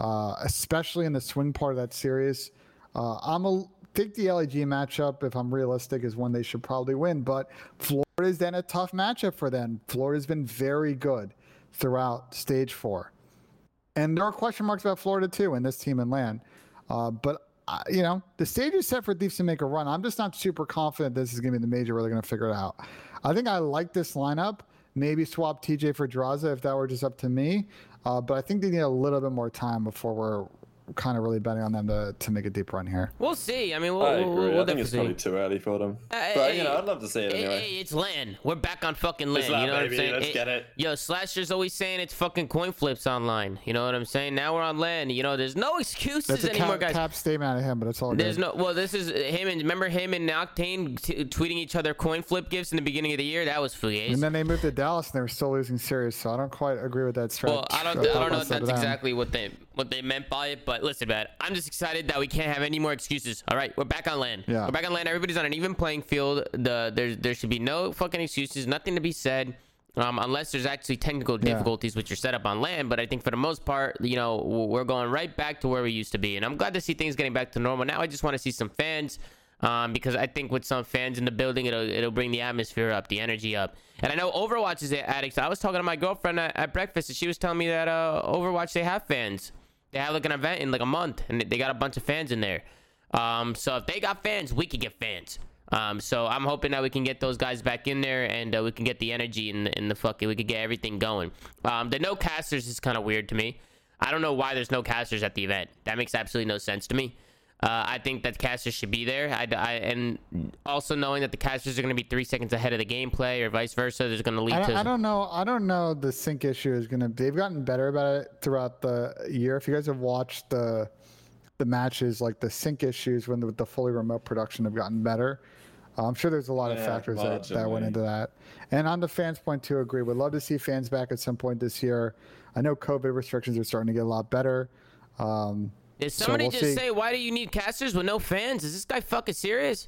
uh, especially in the swing part of that series. Uh, I'm a think the LAG matchup, if I'm realistic, is one they should probably win. But Florida's then a tough matchup for them. Florida's been very good throughout stage four. And there are question marks about Florida too in this team and LAN. Uh, but uh, you know, the stage is set for Thieves to make a run. I'm just not super confident this is going to be the major where they're going to figure it out. I think I like this lineup. Maybe swap TJ for Drazah if that were just up to me. Uh, but I think they need a little bit more time before we're kind of really betting on them to, to make a deep run here. We'll see. I mean, we'll, I we'll, agree. we'll I think it's definitely probably too early for them. Uh, but hey, you know, I'd love to see it Hey, anyway. hey, it's LAN. We're back on fucking LAN. LAN, you know what. I'm saying? Let's get it. Yo, Slasher's always saying it's fucking coin flips online. You know what I'm saying? Now we're on LAN. You know, there's no excuses That's a anymore, cap, guys. cap statement out of him, but it's all There's good. no well. This is him and remember him and Octane t- tweeting each other coin flip gifts in the beginning of the year. That was fugazi. and then they moved to Dallas and they were still losing series, so I don't quite agree with that strategy. Well, I don't, I don't know if that's exactly what they what they meant by it, but listen, man, I'm just excited that we can't have any more excuses. All right, we're back on LAN. Yeah. We're back on LAN. Everybody's on an even playing field. The there there should be no fucking excuses, nothing to be said. Um, unless there's actually technical Yeah. difficulties which are set up on LAN, but I think for the most part, you know, we're going right back to where we used to be, and I'm glad to see things getting back to normal. Now I just want to see some fans, um, because I think with some fans in the building, it'll it'll bring the atmosphere up, the energy up. And I know Overwatch is addicts. I was talking to my girlfriend at, at breakfast, and she was telling me that uh, Overwatch they have fans. They have like an event in like a month, and they got a bunch of fans in there. Um, so if they got fans, we could get fans. Um, so I'm hoping that we can get those guys back in there, and uh, we can get the energy and the, and the fucking we could get everything going. Um, the no casters is kind of weird to me. I don't know why there's no casters at the event. That makes absolutely no sense to me. Uh, I think that casters should be there. I, I- and also knowing that the casters are going to be three seconds ahead of the gameplay or vice versa, there's going to lead I, to. I don't know. I don't know. The sync issue is gonna. They've gotten better about it throughout the year. If you guys have watched the the matches, like the sync issues when the, the fully remote production have gotten better. Uh, I'm sure there's a lot of factors that, that went into that. And on the fans' point too, agree. Would love to see fans back at some point this year. I know COVID restrictions are starting to get a lot better. Um, Did so somebody we'll just see. say, "Why do you need casters with no fans"? Is this guy fucking serious?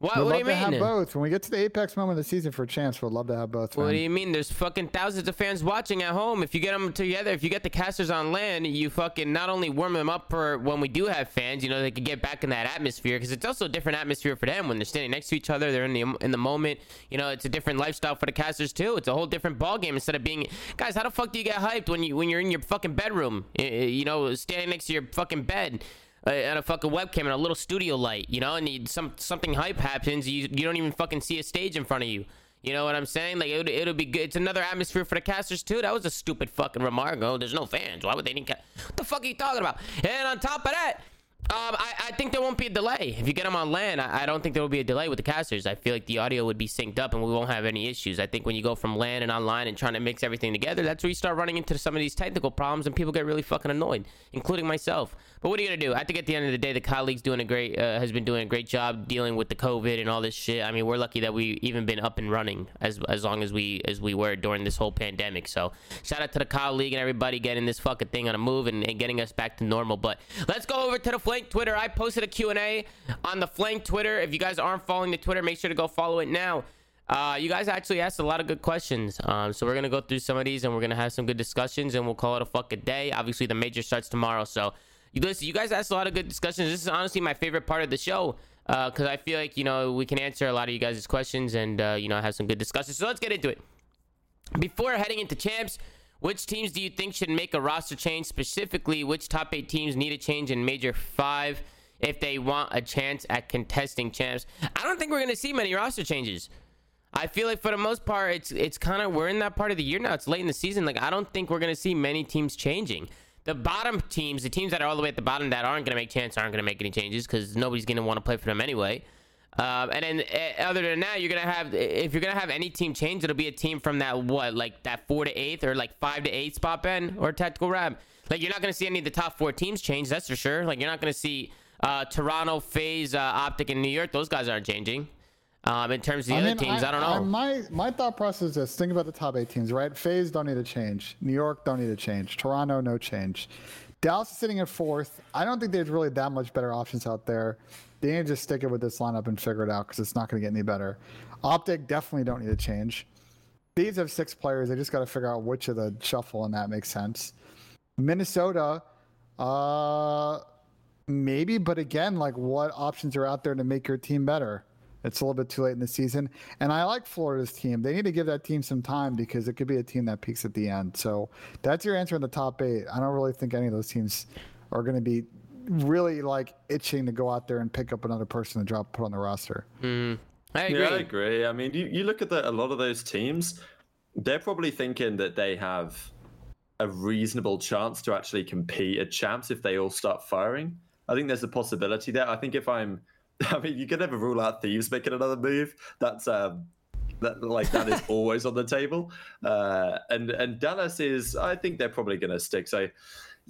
What? we'd What do you to have mean? both. When we get to the apex moment of the season for a chance, we'd love to have both. What man. do you mean? There's fucking thousands of fans watching at home. If you get them together, if you get the casters on LAN, you fucking not only warm them up for when we do have fans, you know, they can get back in that atmosphere because it's also a different atmosphere for them when they're standing next to each other. They're in the in the moment. You know, it's a different lifestyle for the casters too. It's a whole different ball game instead of being guys. How the fuck do you get hyped when you when you're in your fucking bedroom? y- y- You know, standing next to your fucking bed. Uh, and a fucking webcam and a little studio light, you know, and you, some something hype happens, you you don't even fucking see a stage in front of you. You know what I'm saying? Like it, it'll be good. It's another atmosphere for the casters too. That was a stupid fucking remark. Oh, there's no fans. Why would they need? Ca- what the fuck are you talking about? And on top of that, um, I, I think there won't be a delay. If you get them on LAN, I, I don't think there will be a delay with the casters. I feel like the audio would be synced up and we won't have any issues. I think when you go from LAN and online and trying to mix everything together, that's where you start running into some of these technical problems and people get really fucking annoyed, including myself. But what are you gonna do? I think at the end of the day, the COD League's doing a great, uh, has been doing a great job dealing with the COVID and all this shit. I mean, we're lucky that we even been up and running as as long as we as we were during this whole pandemic. So shout out to the COD League and everybody getting this fucking thing on a move and, and getting us back to normal. But let's go over to the Flank Twitter. I posted a Q&A on the Flank Twitter. If you guys aren't following the Twitter, make sure to go follow it now. Uh, you guys actually asked a lot of good questions. Um, so we're gonna go through some of these and we're gonna have some good discussions and we'll call it a fucking day. Obviously, the major starts tomorrow, so listen. You guys asked a lot of good discussions. This is honestly my favorite part of the show because I feel like you know we can answer a lot of you guys' questions and uh, you know have some good discussions. So let's get into it. Before heading into champs, which teams do you think should make a roster change? Specifically, which top eight teams need a change in Major Five if they want a chance at contesting champs? I don't think we're gonna see many roster changes. I feel like for the most part, it's it's kind of we're in that part of the year now. It's late in the season. Like I don't think we're gonna see many teams changing. The bottom teams, the teams that are all the way at the bottom that aren't gonna make chance, aren't gonna make any changes because nobody's gonna want to play for them anyway. Um, and then uh, other than that, you're gonna have if you're gonna have any team change, it'll be a team from that what like that four to eighth or like five to eight spot Ben or tactical rab. Like you're not gonna see any of the top four teams change. That's for sure. Like you're not gonna see uh, Toronto, FaZe, uh, Optic, and New York. Those guys aren't changing. Um, in terms of the I other mean, teams, I, don't know. my my thought process is this: think about the top eight teams, right? FaZe don't need to change. New York don't need to change. Toronto no change. Dallas is sitting at fourth. I don't think there's really that much better options out there. They need to just stick it with this lineup and figure it out because it's not going to get any better. Optic definitely don't need to change. These have six players. They just got to figure out which of the shuffle and that makes sense. Minnesota, uh, maybe, but again, like what options are out there to make your team better? It's a little bit too late in the season. And I like Florida's team. They need to give that team some time because it could be a team that peaks at the end. So that's your answer in the top eight. I don't really think any of those teams are going to be really like itching to go out there and pick up another person to drop put on the roster. Mm, I agree. Yeah, I agree. I mean, you, you look at the, a lot of those teams, they're probably thinking that they have a reasonable chance to actually compete at champs if they all start firing. I think there's a possibility there. I think if I'm, I mean, you can never rule out thieves making another move. That's um, that like that is always on the table. Uh, and and Dallas is, I think they're probably going to stick. So.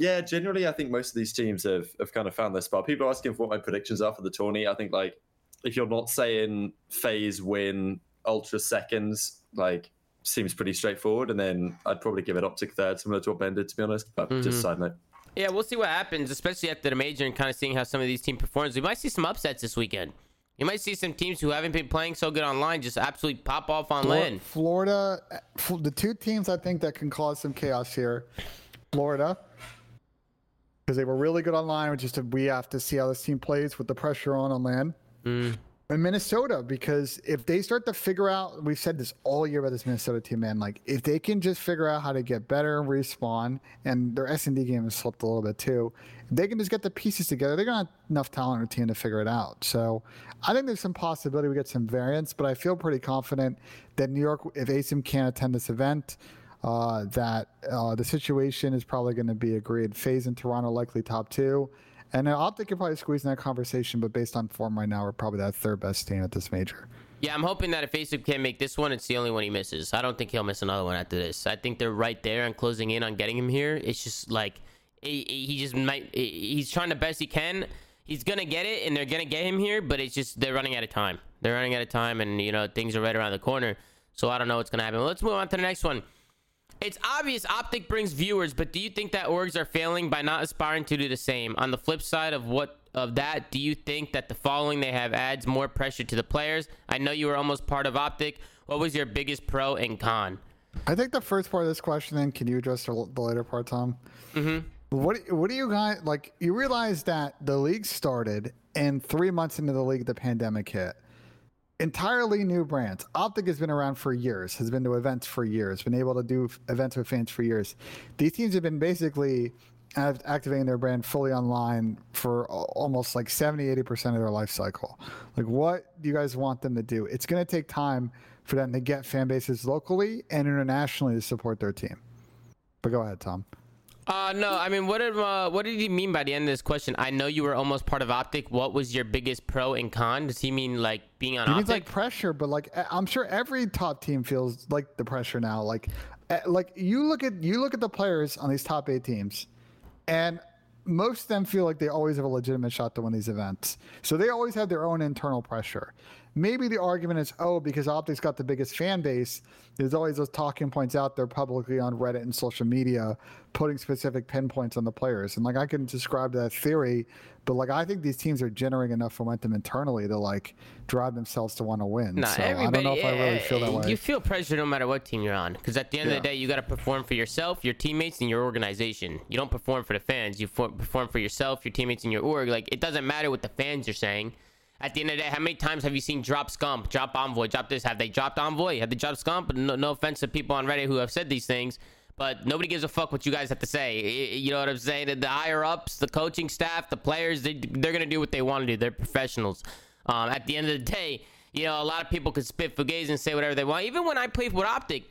Yeah, generally, I think most of these teams have, have kind of found their spot. People are asking for what my predictions are for the tourney. I think, like, if you're not saying FaZe win ultra seconds, like seems pretty straightforward. And then I'd probably give it optic third, similar to what Ben did, to be honest. But Mm-hmm. just side note. Yeah, we'll see what happens, especially after the major and kind of seeing how some of these teams performs. We might see some upsets this weekend. You might see some teams who haven't been playing so good online just absolutely pop off on Flor- LAN. Florida, eh, the two teams I think that can cause some chaos here, Florida, because they were really good online. Which just we have to see how this team plays with the pressure on on LAN. Mm. And Minnesota, because if they start to figure out, we've said this all year about this Minnesota team, man. Like if they can just figure out how to get better and respawn, and their S and D game has slipped a little bit too. If they can just get the pieces together, they're gonna have enough talent their team to figure it out. So I think there's some possibility we get some variance, but I feel pretty confident that New York, if ASIM can't attend this event, uh, that uh, the situation is probably going to be agreed. FaZe in Toronto likely top two. And uh, Optic could probably squeeze in that conversation, but based on form right now, we're probably that third best team at this major. Yeah, I'm hoping that if Facebook can't make this one, it's the only one he misses. I don't think he'll miss another one after this. I think they're right there and closing in on getting him here. It's just like he, he just might. He's trying the best he can. He's gonna get it, and they're gonna get him here. But it's just they're running out of time. They're running out of time, and you know things are right around the corner. So I don't know what's gonna happen. Let's move on to the next one. It's obvious Optic brings viewers, but do you think that orgs are failing by not aspiring to do the same? On the flip side of what of that, do you think that the following they have adds more pressure to the players? I know you were almost part of Optic. What was your biggest pro and con? I think the first part of this question, then, can you address the, later part, Tom? Mm-hmm. What What do you guys like? You realize that the league started, and three months into the league, the pandemic hit. Entirely new brands. Optic has been around for years, has been to events for years, been able to do events with fans for years. These teams have been basically act- activating their brand fully online for al- almost like 70, 80% of their life cycle. Like, what do you guys want them to do? It's going to take time for them to get fan bases locally and internationally to support their team. But go ahead, Tom. Uh, no, I mean, what did uh, what did he mean by the end of this question? I know you were almost part of Optic. What was your biggest pro and con? Does he mean like being on He Optic? means like pressure, but like I'm sure every top team feels like the pressure now. Like, like you look at you look at the players on these top eight teams, and most of them feel like they always have a legitimate shot to win these events. So they always have their own internal pressure. Maybe the argument is, oh, because Optic's got the biggest fan base, there's always those talking points out there publicly on Reddit and social media, putting specific pinpoints on the players. And like I can describe that theory, but like I think these teams are generating enough momentum internally to like drive themselves to want to win. Nah, so I don't know if I really feel that eh, way. You feel pressure no matter what team you're on, because at the end of the day, you got to perform for yourself, your teammates, and your organization. You don't perform for the fans. You for, perform for yourself, your teammates, and your org. Like it doesn't matter what the fans are saying. At the end of the day, how many times have you seen drop scump, drop envoy, drop this? Have they dropped envoy? Have they dropped scump? No, no offense to people on Reddit who have said these things, but nobody gives a fuck what you guys have to say. You know what I'm saying? The higher ups, the coaching staff, the players, they, they're gonna do what they want to do. They're professionals. Um, at the end of the day, you know, a lot of people could spit fugazi and say whatever they want. Even when I played with Optic,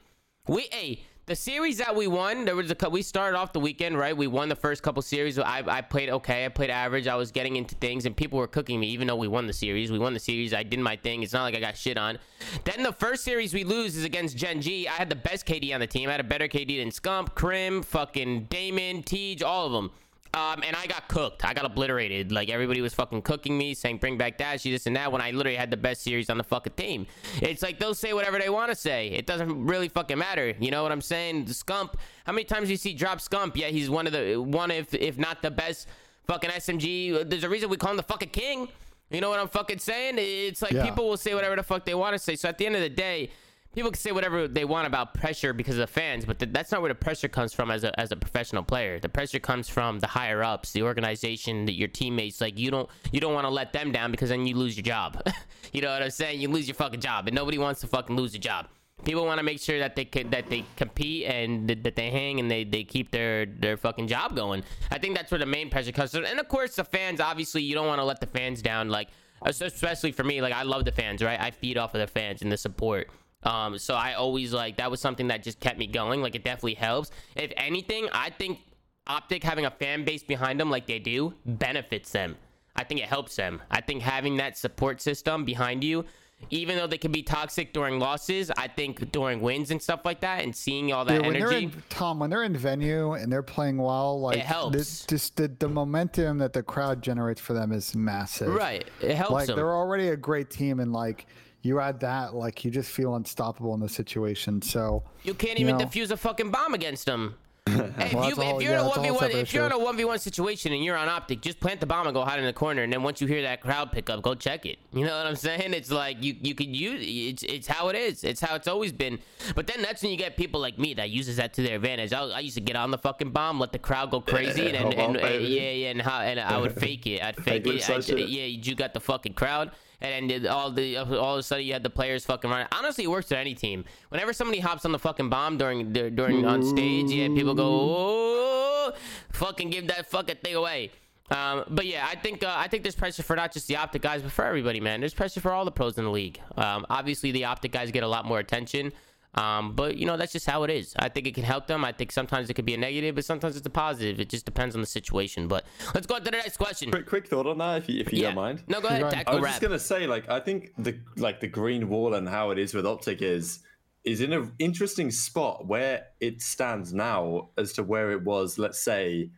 we hey, the series that we won, there was a we started off the weekend right. We won the first couple series. I, I played okay. I played average. I was getting into things, and people were cooking me. Even though we won the series, we won the series. I did my thing. It's not like I got shit on. Then the first series we lose is against Gen G. I had the best KD on the team. I had a better KD than Scump, Crim, fucking Damon, Tej, all of them. Um, and I got cooked. I got obliterated. Like everybody was fucking cooking me, saying bring back Dashy, this and that. When I literally had the best series on the fucking team. It's like they'll say whatever they want to say. It doesn't really fucking matter. You know what I'm saying? The Scump. How many times you see drop Scump? Yeah, he's one of the one if if not the best fucking SMG. There's a reason we call him the fucking king. You know what I'm fucking saying? It's like Yeah. people will say whatever the fuck they want to say. So at the end of the day, people can say whatever they want about pressure because of the fans, but th- that's not where the pressure comes from as a as a professional player. The pressure comes from the higher ups, the organization, the, your teammates. Like you don't you don't want to let them down because then you lose your job. you know what I'm saying? You lose your fucking job, and nobody wants to fucking lose a job. People want to make sure that they that they compete and th- that they hang and they, they keep their their fucking job going. I think that's where the main pressure comes from. And of course, the fans. Obviously, you don't want to let the fans down. Like especially for me, like I love the fans, right? I feed off of the fans and the support. Um, so I always like that was something that just kept me going. Like it definitely helps. If anything, I think Optic having a fan base behind them like they do benefits them. I think it helps them. I think having that support system behind you, even though they can be toxic during losses, I think during wins and stuff like that, and seeing all that Yeah, when they're energy. in Tom, when they're in venue and they're playing well, like it helps. this- just the, the momentum that the crowd generates for them is massive. Right, it helps Like them. they're already a great team, and like you add that, like you just feel unstoppable in the situation. So You can't you even know. defuse a fucking bomb against them. If, Well, you, that's a whole- if you're yeah, in a one v one, if you're in a one v one situation and you're on optic, just plant the bomb and go hide in the corner. And then once you hear that crowd pick up, go check it. You know what I'm saying? It's like you you could use it's it's how it is. It's how it's always been. But then that's when you get people like me that uses that to their advantage. I, I used to get on the fucking bomb, let the crowd go crazy, and, and, Come on, and- baby. yeah yeah, and how and I would fake it. I'd fake Fake it. I, yeah, you got the fucking crowd, and then all the all of a sudden you had the players fucking running. Honestly, it works for any team. Whenever somebody hops on the fucking bomb during during on stage, yeah, people go, oh, fucking give that fucking thing away. Um, but yeah, I think uh, I think there's pressure for not just the optic guys, but for everybody, man. There's pressure for all the pros in the league. Um, obviously, the optic guys get a lot more attention. Um, but you know that's just how it is. I think it can help them. I think sometimes it could be a negative, but sometimes it's a positive. It just depends on the situation. But let's go on to the next question. Quick, quick thought on that, if you, if you yeah. don't mind. No, go ahead. Go. I was rap. just gonna say, like, I think the like the green wall and how it is with Optic is is in an interesting spot where it stands now as to where it was, let's say,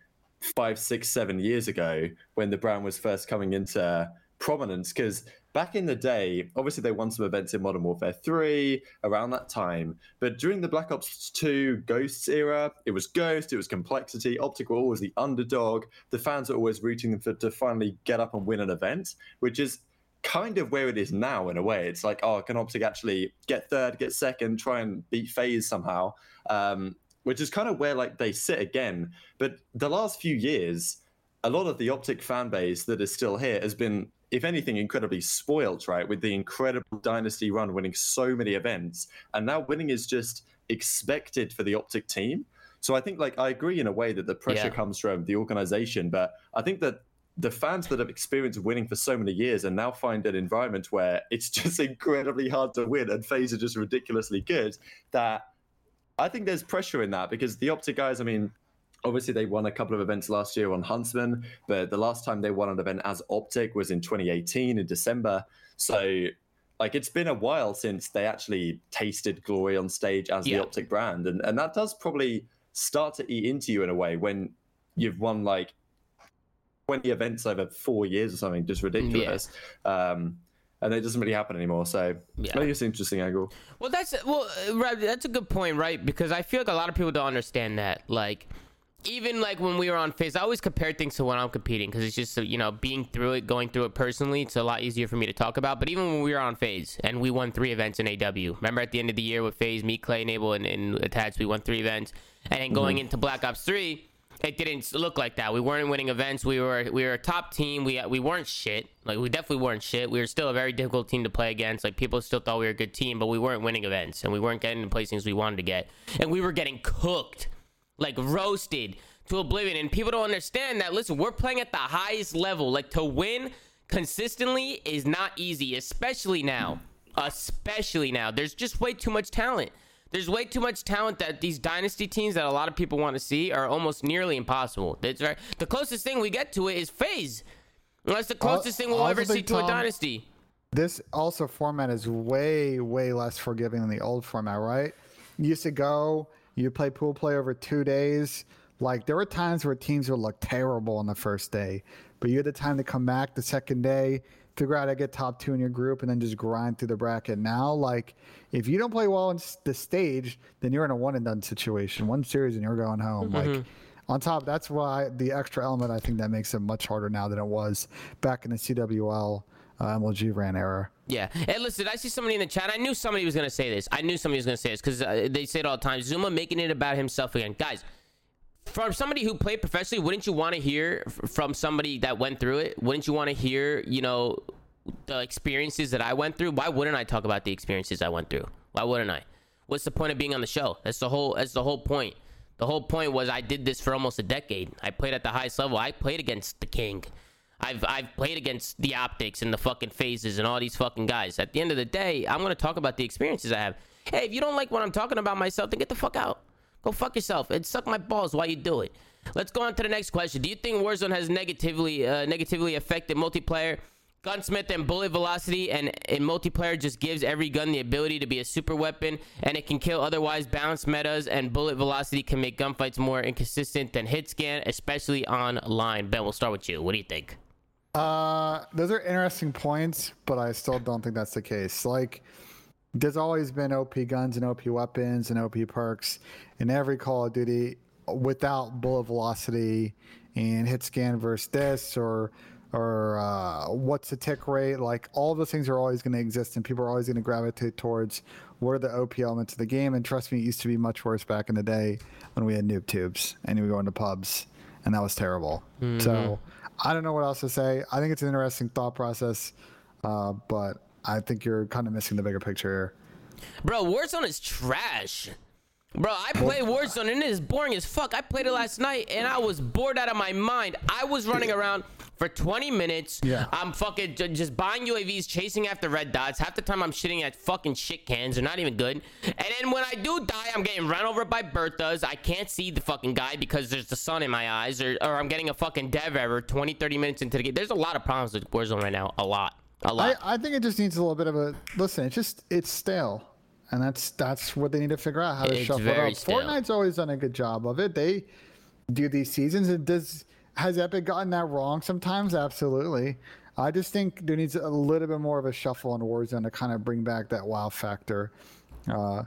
five, six, seven years ago when the brand was first coming into prominence. Because back in the day, obviously they won some events in Modern Warfare 3 around that time. But during the Black Ops 2 Ghosts era, it was Ghost, it was Complexity. Optic were always the underdog. The fans are always rooting them for, to finally get up and win an event, which is kind of where it is now in a way. It's like, oh, can Optic actually get third, get second, try and beat FaZe somehow? Um, which is kind of where like they sit again. But the last few years, a lot of the Optic fan base that is still here has been, if anything, incredibly spoiled, right? With the incredible dynasty run, winning so many events, and now winning is just expected for the Optic team. So I think like I agree in a way that the pressure Yeah. comes from the organization, but I think that the fans that have experienced winning for so many years and now find an environment where it's just incredibly hard to win and FaZe are just ridiculously good that I think there's pressure in that because the Optic guys, I mean, obviously they won a couple of events last year on Huntsmen, but the last time they won an event as Optic was in 2018 in December. So like it's been a while since they actually tasted glory on stage as Yeah. the Optic brand. And and that does probably start to eat into you in a way when you've won like 20 events over four years or something, just ridiculous. Um and it doesn't really happen anymore. So Yeah. I think it's an interesting angle. Well, that's well, uh, that's a good point, right? Because I feel like a lot of people don't understand that. Like, even like when we were on FaZe, I always compare things to when I'm competing because it's just you know being through it, going through it personally. It's a lot easier for me to talk about. But even when we were on FaZe and we won three events in AW, remember at the end of the year with FaZe, me, Clay, Enable, and, and Attached, we won three events, and then going mm-hmm. into Black Ops Three. It didn't look like that. We weren't winning events. We were we were a top team. We we weren't shit. Like we definitely weren't shit. We were still a very difficult team to play against. Like people still thought we were a good team, but we weren't winning events and we weren't getting the placings we wanted to get. And we were getting cooked, like roasted to oblivion. And people don't understand that. Listen, we're playing at the highest level. Like to win consistently is not easy, especially now. Especially now. There's just way too much talent. There's way too much talent that these dynasty teams that a lot of people want to see are almost nearly impossible. That's right. The closest thing we get to it is FaZe. That's the closest thing we'll ever see think, to a dynasty. This also format is way, way less forgiving than the old format, right? You used to go, you play pool play over two days. Like there were times where teams would look terrible on the first day, but you had the time to come back the second day, figure out how to get top two in your group, and then just grind through the bracket. Now, like if you don't play well on the stage, then you're in a one and done situation, one series, and you're going home. Like on top, that's why the extra element I think that makes it much harder now than it was back in the CWL uh, MLG ran era. Yeah. Hey, listen, I see somebody in the chat. I knew somebody was going to say this. I knew somebody was going to say this because uh, they say it all the time. ZooMaa making it about himself again. Guys, from somebody who played professionally, wouldn't you want to hear from somebody that went through it? Wouldn't you want to hear, you know, the experiences that I went through? Why wouldn't I talk about the experiences I went through? Why wouldn't I? What's the point of being on the show? That's the whole. That's the whole point. The whole point was I did this for almost a decade. I played at the highest level. I played against the king. I've I've played against the optics and the fucking FaZes and all these fucking guys. At the end of the day, I'm gonna talk about the experiences I have. Hey, if you don't like what I'm talking about myself, then get the fuck out. Go fuck yourself and suck my balls while you do it. Let's go on to the next question. Do you think Warzone has negatively uh, negatively affected multiplayer? Gunsmith and bullet velocity and in multiplayer just gives every gun the ability to be a super weapon and it can kill otherwise balanced metas and bullet velocity can make gunfights more inconsistent than hit scan, especially online. Ben, we'll start with you. What do you think? Uh, those are interesting points, but I still don't think that's the case. Like, there's always been OP guns and OP weapons and OP perks in every Call of Duty without bullet velocity and hit scan versus this or or uh, what's the tick rate. Like all those things are always going to exist, and people are always going to gravitate towards what are the OP elements of the game. And trust me, it used to be much worse back in the day when we had noob tubes and we would go into pubs, and that was terrible. So I don't know what else to say. I think it's an interesting thought process, uh, but I think you're kind of missing the bigger picture here. Bro, Warzone is trash. Bro, I play Warzone and it is boring as fuck. I played it last night and I was bored out of my mind. I was running around for 20 minutes. Yeah. I'm fucking j- just buying UAVs, chasing after red dots. Half the time I'm shitting at fucking shit cans. They're not even good. And then when I do die, I'm getting run over by Berthas. I can't see the fucking guy because there's the sun in my eyes. Or, or I'm getting a fucking dev error 20, 30 minutes into the game. There's a lot of problems with Warzone right now. A lot. A I, lot. I think it just needs a little bit of a listen. It's just it's stale, and that's that's what they need to figure out how to It's shuffle it up. stale. Fortnite's always done a good job of it. They do these seasons. It does has Epic gotten that wrong sometimes? Absolutely. I just think there needs a little bit more of a shuffle in Warzone to kind of bring back that wow factor. Uh,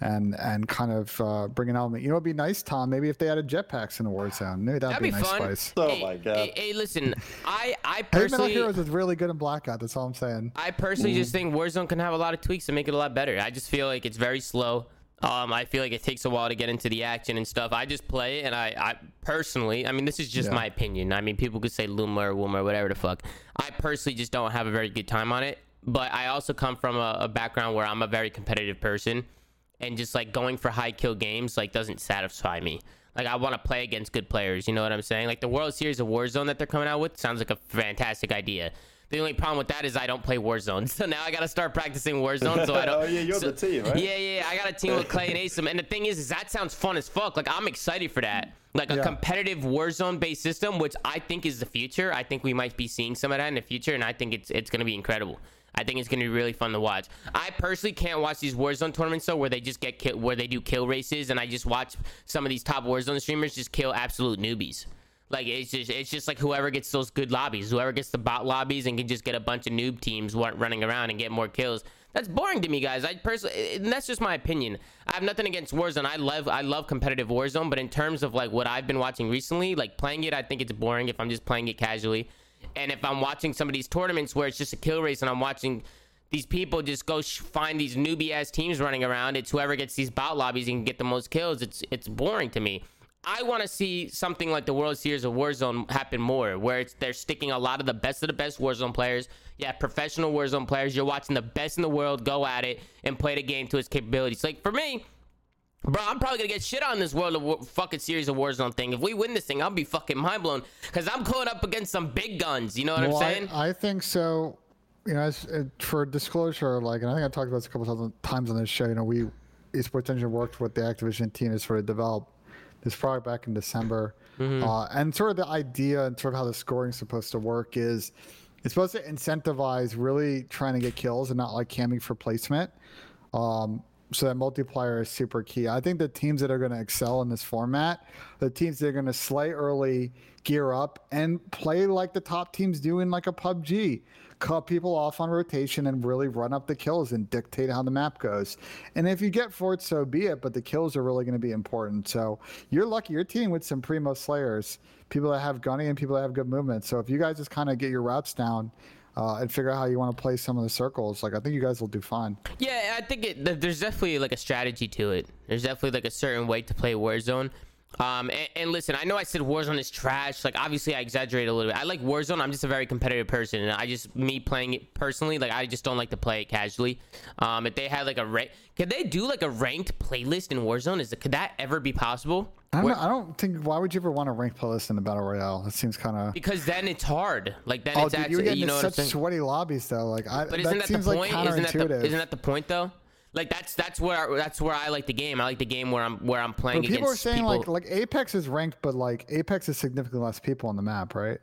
and and kind of uh, bring an element. You know, it'd be nice, Tom. Maybe if they added jetpacks in Warzone, maybe that'd, That'd be, be a nice fun. spice. Oh hey, my God. Hey, hey, listen, I I Hey, Metal personally Heroes is really good in Blackout. That's all I'm saying. I personally just think Warzone can have a lot of tweaks to make it a lot better. I just feel like it's very slow. Um, I feel like it takes a while to get into the action and stuff. I just play it, and I, I personally, I mean, this is just Yeah. my opinion. I mean, people could say Luma or Wuma or whatever the fuck. I personally just don't have a very good time on it. But I also come from a, a background where I'm a very competitive person, and just like going for high kill games like doesn't satisfy me. Like I want to play against good players. You know what I'm saying? Like the World Series of Warzone that they're coming out with sounds like a fantastic idea. The only problem with that is I don't play Warzone, so now I gotta start practicing Warzone. So I don't. oh yeah, you're so- the team, right? Yeah, yeah. I got a team with Clay and Asim, and the thing is, is that sounds fun as fuck. Like I'm excited for that. Like a Yeah. competitive Warzone based system, which I think is the future. I think we might be seeing some of that in the future, and I think it's it's gonna be incredible. I think it's gonna be really fun to watch. I personally can't watch these Warzone tournaments though, where they just get kill, where they do kill races, and I just watch some of these top Warzone streamers just kill absolute newbies. Like it's just it's just like whoever gets those good lobbies, whoever gets the bot lobbies and can just get a bunch of noob teams running around and get more kills. That's boring to me, guys. I personally, that's just my opinion. I have nothing against Warzone. I love I love competitive Warzone, but in terms of like what I've been watching recently, like playing it, I think it's boring if I'm just playing it casually. And if I'm watching some of these tournaments where it's just a kill race and I'm watching these people just go sh- find these newbie ass teams running around, it's whoever gets these bot lobbies and can get the most kills. It's it's boring to me. I want to see something like the World Series of Warzone happen more, where it's they're sticking a lot of the best of the best Warzone players. Yeah, professional Warzone players. You're watching the best in the world go at it and play the game to its capabilities. Like for me, bro, I'm probably gonna get shit on this World of War- fucking Series of Warzone thing. If we win this thing, I'll be fucking mind blown because I'm going up against some big guns. You know what Well, I'm saying? I, think so. You know, as, uh, for disclosure, like, and I think I talked about this a couple times on this show. You know, we Esports Engine worked with the Activision team to sort of develop this product back in December, uh, and sort of the idea and sort of how the scoring is supposed to work is it's supposed to incentivize really trying to get kills and not like camming for placement. Um, so that multiplier is super key. I think the teams that are going to excel in this format, the teams that are going to slay early, gear up, and play like the top teams do in like a PUBG. Cut people off on rotation and really run up the kills and dictate how the map goes. And if you get fourth, so be it. But the kills are really going to be important. So you're lucky. Your team with some primo slayers, people that have gunny and people that have good movement. So if you guys just kind of get your routes down uh, and figure out how you want to play some of the circles, like I think you guys will do fine. Yeah, I think it, there's definitely like a strategy to it. There's definitely like a certain way to play Warzone. Um, and, and listen, I know I said Warzone is trash. Like, obviously, I exaggerate a little bit. I like Warzone. I'm just a very competitive person, and I just me playing it personally. Like, I just don't like to play it casually. Um, if they had like a rank, could they do like a ranked playlist in Warzone? Is it, could that ever be possible? I don't, Where- know, I don't think. Why would you ever want to rank playlist in a battle royale? That seems kind of. because then it's hard. Like then Oh, it's dude, you actually, get you know such sweaty lobbies though. Like, I, But that isn't that, seems the like point? Isn't that the, isn't that the point though? Like that's that's where that's where I like the game. I like the game where I'm where I'm playing but people are saying people. like like Apex is ranked, but like Apex is significantly less people on the map, right?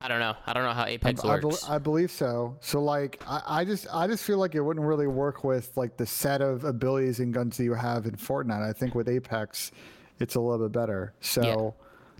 I don't know. I don't know how Apex I, works. I believe so. So like, I, I just I just feel like it wouldn't really work with like the set of abilities and guns that you have in Fortnite. I think with Apex, it's a little bit better. So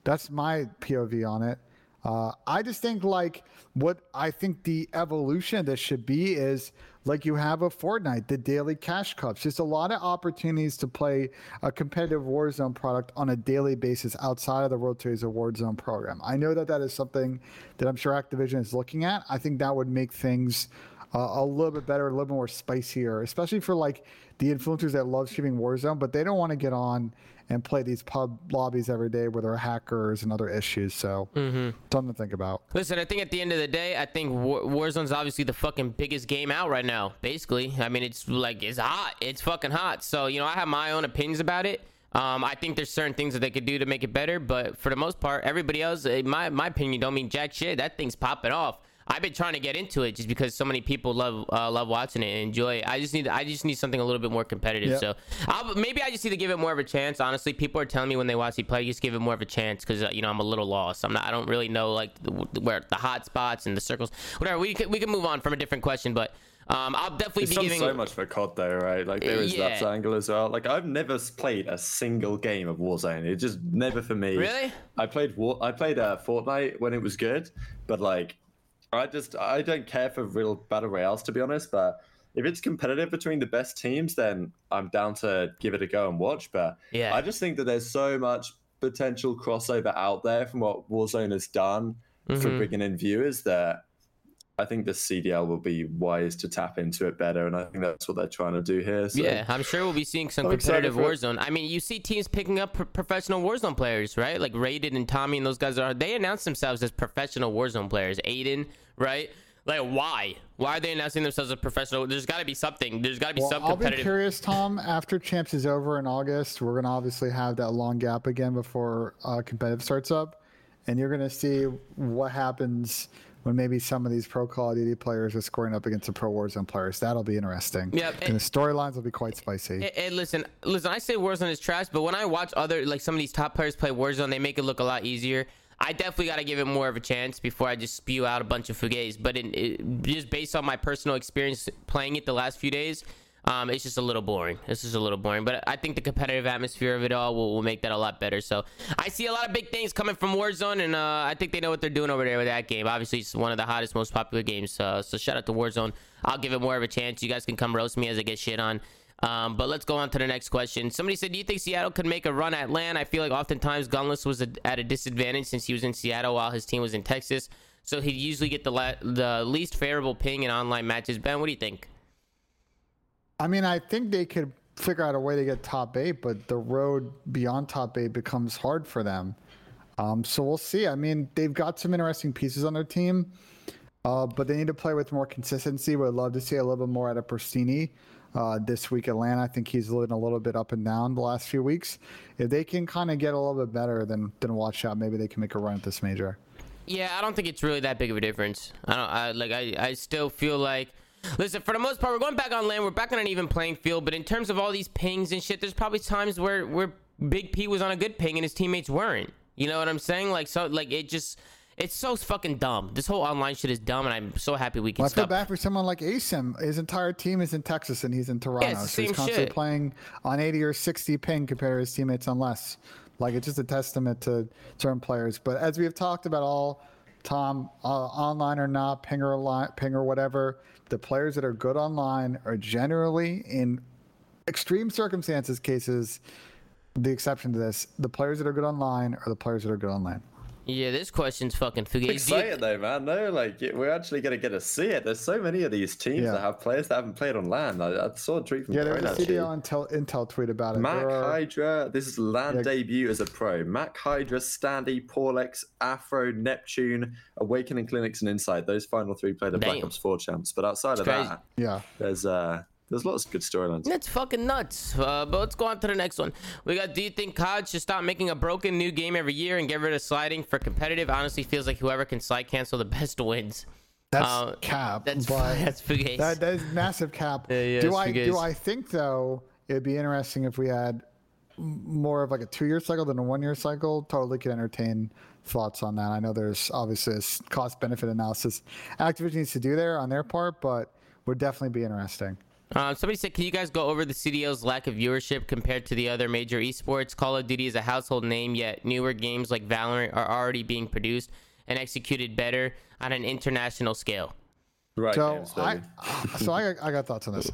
that's my POV on it. Uh, I just think like what I think the evolution of this should be is like you have a Fortnite, the daily cash cups. Just a lot of opportunities to play a competitive Warzone product on a daily basis outside of the World Series of Warzone program. I know that that is something that I'm sure Activision is looking at. I think that would make things uh, a little bit better, a little bit more spicier, especially for like the influencers that love streaming Warzone, but they don't want to get on and play these pub lobbies every day where there are hackers and other issues. So something to think about. Listen, I think at the end of the day, I think War- Warzone's obviously the fucking biggest game out right now. Basically, I mean, it's like it's hot. It's fucking hot. So you know, I have my own opinions about it. Um, I think there's certain things that they could do to make it better, but for the most part, everybody else, eh, my my opinion, don't mean jack shit. That thing's popping off. I've been trying to get into it just because so many people love uh, love watching it and enjoy it. I just need I just need something a little bit more competitive. Yeah. So I'll, maybe I just need to give it more of a chance. Honestly, people are telling me when they watch me play, just give it more of a chance because uh, you know I'm a little lost. I'm not. I don't really know like the, where the hot spots and the circles. Whatever. We can we can move on from a different question, but um, I'll definitely It's be done giving. so much for COD though, right? Like there is that angle as well. Like I've never played a single game of Warzone. It just never for me. Really? I played War. I played uh, Fortnite when it was good, but like, I just I don't care for real battle royales to be honest. But if it's competitive between the best teams, then I'm down to give it a go and watch. But Yeah. I just think that there's so much potential crossover out there from what Warzone has done for Mhm. bringing in viewers that I think the CDL will be wise to tap into it better, and I think that's what they're trying to do here. So. Yeah, I'm sure we'll be seeing some I'm competitive for. Warzone. I mean, you see teams picking up pro- professional Warzone players, right? Like Raiden and Tommy and those guys are. They announced themselves as professional Warzone players. Aiden, right? Like why? Why are they announcing themselves as professional? There's got to be something. There's got to be Well, some I'll be curious, Tom. After Champs is over in August, we're gonna obviously have that long gap again before uh, competitive starts up, and you're gonna see what happens when maybe some of these pro Call of Duty players are scoring up against the pro Warzone players. That'll be interesting. Yep, and the storylines will be quite spicy. Hey, hey, listen, listen. I say Warzone is trash, but when I watch other like some of these top players play Warzone, they make it look a lot easier. I definitely got to give it more of a chance before I just spew out a bunch of fugays. But in, it, just based on my personal experience playing it the last few days, um, it's just a little boring. It's just a little boring. But I think the competitive atmosphere of it all will, will make that a lot better. So I see a lot of big things coming from Warzone, and uh, I think they know what they're doing over there with that game. Obviously, it's one of the hottest, most popular games. Uh, so shout out to Warzone. I'll give it more of a chance. You guys can come roast me as I get shit on. Um, but let's go on to the next question. Somebody said, "Do you think Seattle could make a run at LAN?" I feel like oftentimes Gunless was a, at a disadvantage since he was in Seattle while his team was in Texas, so he'd usually get the la- the least favorable ping in online matches. Ben, what do you think? I mean, I think they could figure out a way to get top eight, but the road beyond top eight becomes hard for them. Um, so we'll see. I mean, they've got some interesting pieces on their team, uh, but they need to play with more consistency. Would love to see a little bit more out of Pristini uh, this week. Atlanta, I think he's living a little bit up and down the last few weeks. If they can kind of get a little bit better, then then watch out. Maybe they can make a run at this major. Yeah, I don't think it's really that big of a difference. I don't. I like. I. I still feel like. Listen, for the most part, we're going back on LAN. We're back on an even playing field. But in terms of all these pings and shit, there's probably times where where Big P was on a good ping and his teammates weren't. You know what I'm saying? Like so, like it just. It's so fucking dumb. This whole online shit is dumb, and I'm so happy we can Well, I feel stop. bad for someone like Asim. His entire team is in Texas and he's in Toronto. the so he's constantly shit. playing on 80 or 60 ping compared to his teammates on less. Like it's just a testament to certain players. But as we have talked about all, Tom, uh, online or not, ping or, li- ping or whatever, the players that are good online are generally in extreme circumstances cases the exception to this. The players that are good online are the players that are good online. Yeah, this question's fucking fugazi. Do you- Excited though, man. No, like we're actually gonna get to see it. There's so many of these teams Yeah. that have players that haven't played on LAN. I, I saw a tweet from Yeah, there was a actually. CDL Intel, Intel tweet about it. Mac are- Hydra, this is LAN Yeah. debut as a pro. Mack Hydra, Standy, Paulehx, Afro, Neptune, Awakening Clinics, and Inside. Those final three played the Black Ops 4 champs. But outside of crazy. that, yeah. there's uh there's lots of good storylines. That's fucking nuts. Uh, but let's go on to the next one. We got. Do you think COD should stop making a broken new game every year and get rid of sliding for competitive? Honestly, feels like whoever can slide cancel the best wins. That's Uh, cap. That's but that's fugazi. that, that is massive cap. Yeah, yeah, do I fugazi. do I think though it'd be interesting if we had more of like a two year cycle than a one year cycle? Totally could entertain thoughts on that. I know there's obviously a cost benefit analysis Activision needs to do there on their part, but would definitely be interesting. Um, somebody said, can you guys go over the CDL's lack of viewership compared to the other major esports? Call of Duty is a household name, yet newer games like Valorant are already being produced and executed better on an international scale. Right. So I, so I, got- I got thoughts on this.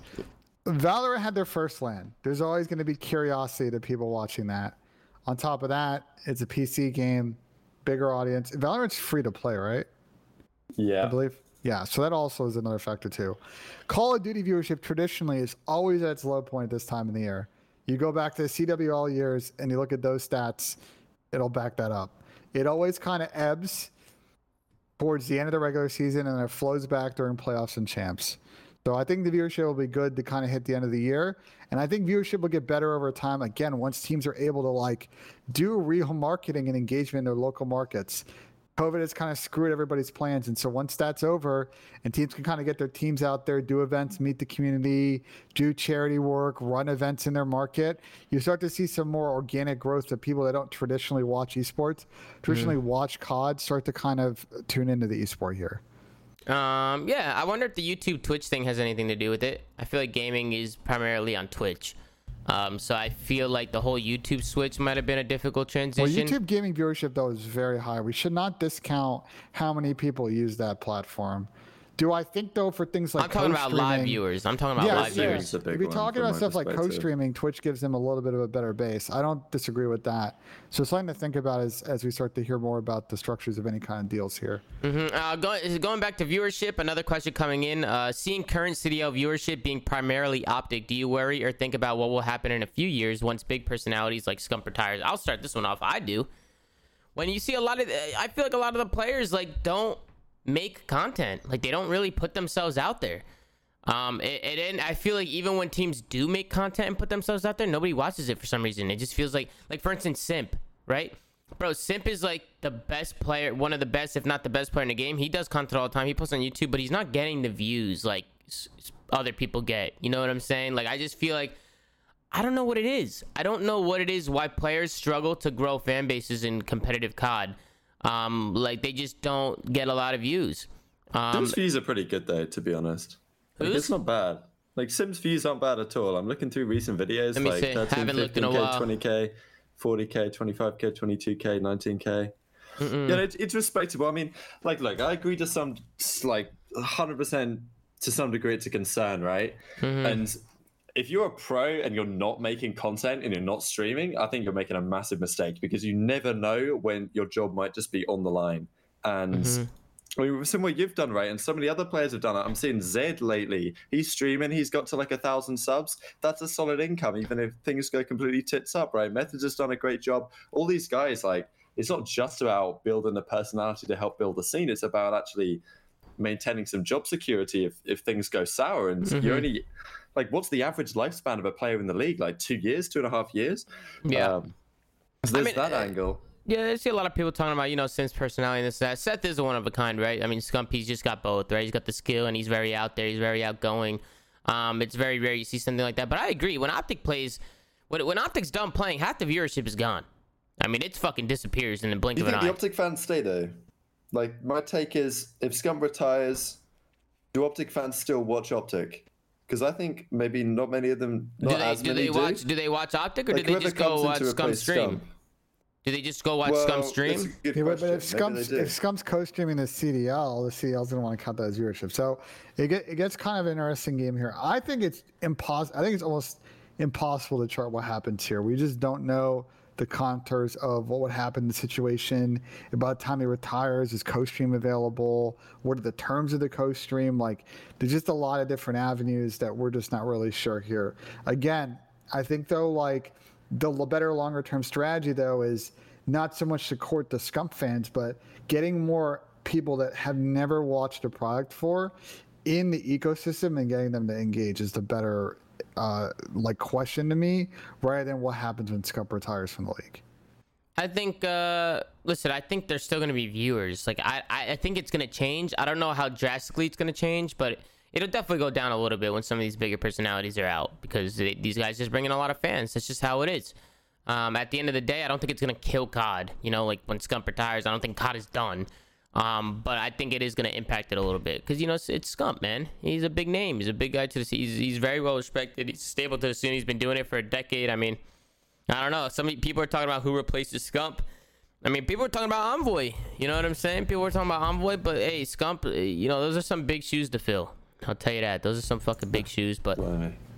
Valorant had their first LAN. There's always going to be curiosity to people watching that. On top of that, it's a PC game, bigger audience. Valorant's free to play, right? yeah. I believe. Yeah, so that also is another factor too. Call of Duty viewership traditionally is always at its low point this time of the year. You go back to the CWL years and you look at those stats, it'll back that up. It always kind of ebbs towards the end of the regular season and then it flows back during playoffs and champs. So I think the viewership will be good to kind of hit the end of the year, and I think viewership will get better over time. Again, once teams are able to like do real marketing and engagement in their local markets. COVID has kind of screwed everybody's plans, and so once that's over, and teams can kind of get their teams out there, do events, meet the community, do charity work, run events in their market, you start to see some more organic growth of people that don't traditionally watch esports, traditionally watch COD, start to kind of tune into the esport here. Um, yeah, I wonder if the YouTube Twitch thing has anything to do with it. I feel like gaming is primarily on Twitch. Um, so I feel like the whole YouTube switch might have been a difficult transition. Well. YouTube gaming viewership though is very high. We should not discount how many people use that platform. Do I think though for things like I'm talking about live viewers. I'm talking about Yeah, live sure. viewers. It's a big If you're talking about stuff like co-streaming, Twitch gives them a little bit of a better base. I don't disagree with that. So something to think about as as we start to hear more about the structures of any kind of deals here. Mhm. Uh, going, going back to viewership, another question coming in. Uh, seeing current CDL viewership being primarily optic, do you worry or think about what will happen in a few years once big personalities like Scump retires? I'll start this one off. I do. When you see a lot of, I feel like a lot of the players like don't make content. Like they don't really put themselves out there. Um, it, it, and I feel like even when teams do make content and put themselves out there, nobody watches it for some reason. It just feels like, like for instance, Simp, right? Bro, Simp is like the best player, one of the best, if not the best player in the game. He does content all the time. He posts on YouTube, but he's not getting the views like other people get. You know what I'm saying? Like I just feel like I don't know what it is. I don't know what it is why players struggle to grow fan bases in competitive COD. Um, like they just don't get a lot of views. Um, Sims views are pretty good though, to be honest. Like, it's not bad. Like Sims views aren't bad at all. I'm looking through recent videos, Let me like see. 13, Haven't looked in a 15K, while. 20k, 40k, 25k, 22k, 19k. Yeah, it's, it's respectable. I mean, like, look, I agree to some, like, 100% to some degree it's a concern, right? Mm-hmm. And if you're a pro and you're not making content and you're not streaming, I think you're making a massive mistake because you never know when your job might just be on the line. And Mm-hmm. I mean, to what you've done, right? And some of the other players have done it. I'm seeing Zed lately. He's streaming. He's got to like a thousand subs. That's a solid income, even if things go completely tits up, right? Methodz has done a great job. All these guys, like, it's not just about building a personality to help build the scene. It's about actually maintaining some job security if, if things go sour. And Mm-hmm. you're only like, what's the average lifespan of a player in the league? Like two years, two and a half years. Yeah. Um, so there's mean, that uh, angle. Yeah, I see a lot of people talking about, you know, Sim's personality and this and that. Seth is a one of a kind, right? I mean, Scumpy's just got both, right? He's got the skill and he's very out there. He's very outgoing. Um, it's very rare you see something like that. But I agree. When Optic plays, when, when Optic's done playing, half the viewership is gone. I mean, it fucking disappears in the blink you of an think the eye. Optic fans stay though? Like my take is, if Scump retires, do Optic fans still watch Optic? Because I think maybe not many of them. Not do they as do many they do. watch do they watch Optic or Like, do they just go watch Scump stream? Scump. Do they just go watch Well, Scump stream? Yeah, but, but if Scump's Maybe they do. if Scump's co-streaming the CDL, the CDL's gonna want to count that as viewership. So it get, it gets kind of an interesting game here. I think it's impossible. I think it's almost impossible to chart what happens here. We just don't know the contours of what would happen in the situation. About the time he retires, is co-stream available? What are the terms of the co-stream? Like, there's just a lot of different avenues that we're just not really sure here. Again, I think though, like the better longer term strategy though is not so much to court the Scump fans, but getting more people that have never watched a product for in the ecosystem and getting them to engage is the better uh, like question to me, rather than what happens when Scump retires from the league. I think. Uh, listen, I think there's still to be viewers. Like, I, I, think it's to change. I don't know how drastically it's to change, but it'll definitely go down a little bit when some of these bigger personalities are out because they, these guys just bring in a lot of fans. That's just how it is. Um, at the end of the day, I don't think it's to kill COD. You know, like when Scump retires, I don't think COD is done. Um, but I think it is going to impact it a little bit because you know it's, it's Scump, man. He's a big name. He's a big guy to the. He's he's very well respected. He's stable to the scene. He's been doing it for a decade. I mean, I don't know. Some people are talking about who replaces Scump. I mean, people are talking about Envoy. You know what I'm saying? People are talking about Envoy, but hey, Scump. uh, You know, those are some big shoes to fill. I'll tell you that. Those are some fucking big shoes. But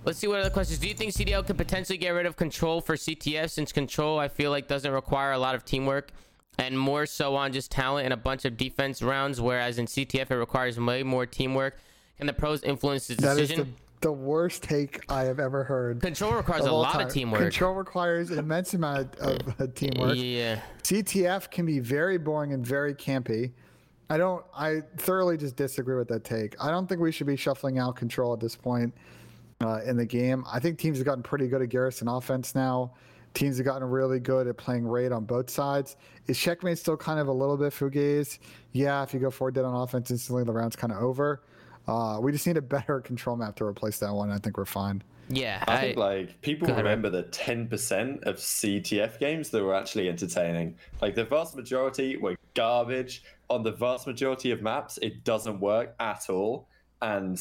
let's see what other questions. Do you think CDL could potentially get rid of control for CTF since control I feel like doesn't require a lot of teamwork and more so on just talent and a bunch of defense rounds, whereas in CTF it requires way more teamwork. Can the pros influence the That is decision? the, the worst take I have ever heard. Control requires a lot time. of teamwork. Control requires an immense amount of, of teamwork. Yeah. CTF can be very boring and very campy. I don't. I thoroughly just disagree with that take. I don't think we should be shuffling out control at this point uh, in the game. I think teams have gotten pretty good at Garrison offense now. Teams have gotten really good at playing raid on both sides. Is checkmate still kind of a little bit fugazi? Yeah, if you go forward dead on offense instantly, the round's kind of over. Uh, we just need a better control map to replace that one. I think we're fine. Yeah. I think like people Go ahead, remember the 10% of CTF games that were actually entertaining. Like the vast majority were garbage. On the vast majority of maps, it doesn't work at all. And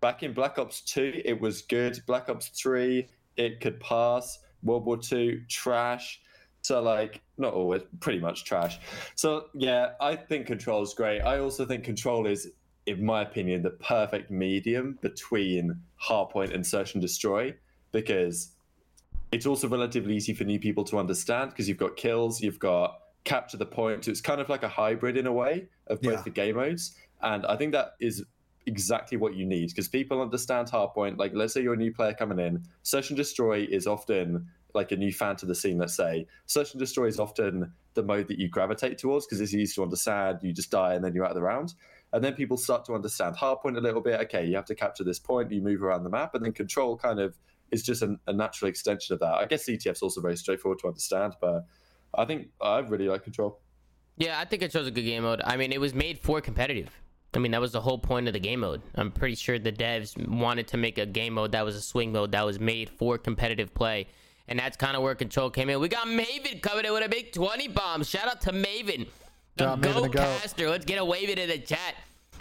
back in Black Ops 2, it was good. Black Ops 3, it could pass. World War 2, trash. So like not always, pretty much trash. So yeah, I think Control is great. I also think Control is, in my opinion, the perfect medium between Hardpoint and Search and Destroy because it's also relatively easy for new people to understand because you've got kills, you've got capture the point. So it's kind of like a hybrid in a way of both Yeah. the game modes, and I think that is exactly what you need because people understand Hardpoint. Like, let's say you're a new player coming in, Search and Destroy is often like a new fan to the scene, let's say, search and destroy is often the mode that you gravitate towards because it's easy to understand. You just die and then you're out of the round. And then people start to understand hardpoint a little bit. Okay, you have to capture this point, you move around the map, and then control kind of is just an, a natural extension of that. I guess CTF's also very straightforward to understand, but I think I really like control. Yeah, I think it shows a good game mode. I mean, it was made for competitive. I mean, that was the whole point of the game mode. I'm pretty sure the devs wanted to make a game mode that was a swing mode that was made for competitive play. And that's kind of where control came in. We got Maven coming in with a big 20 bomb. Shout out to Maven. The Maven the goat goat. caster. Let's get a wave in the chat.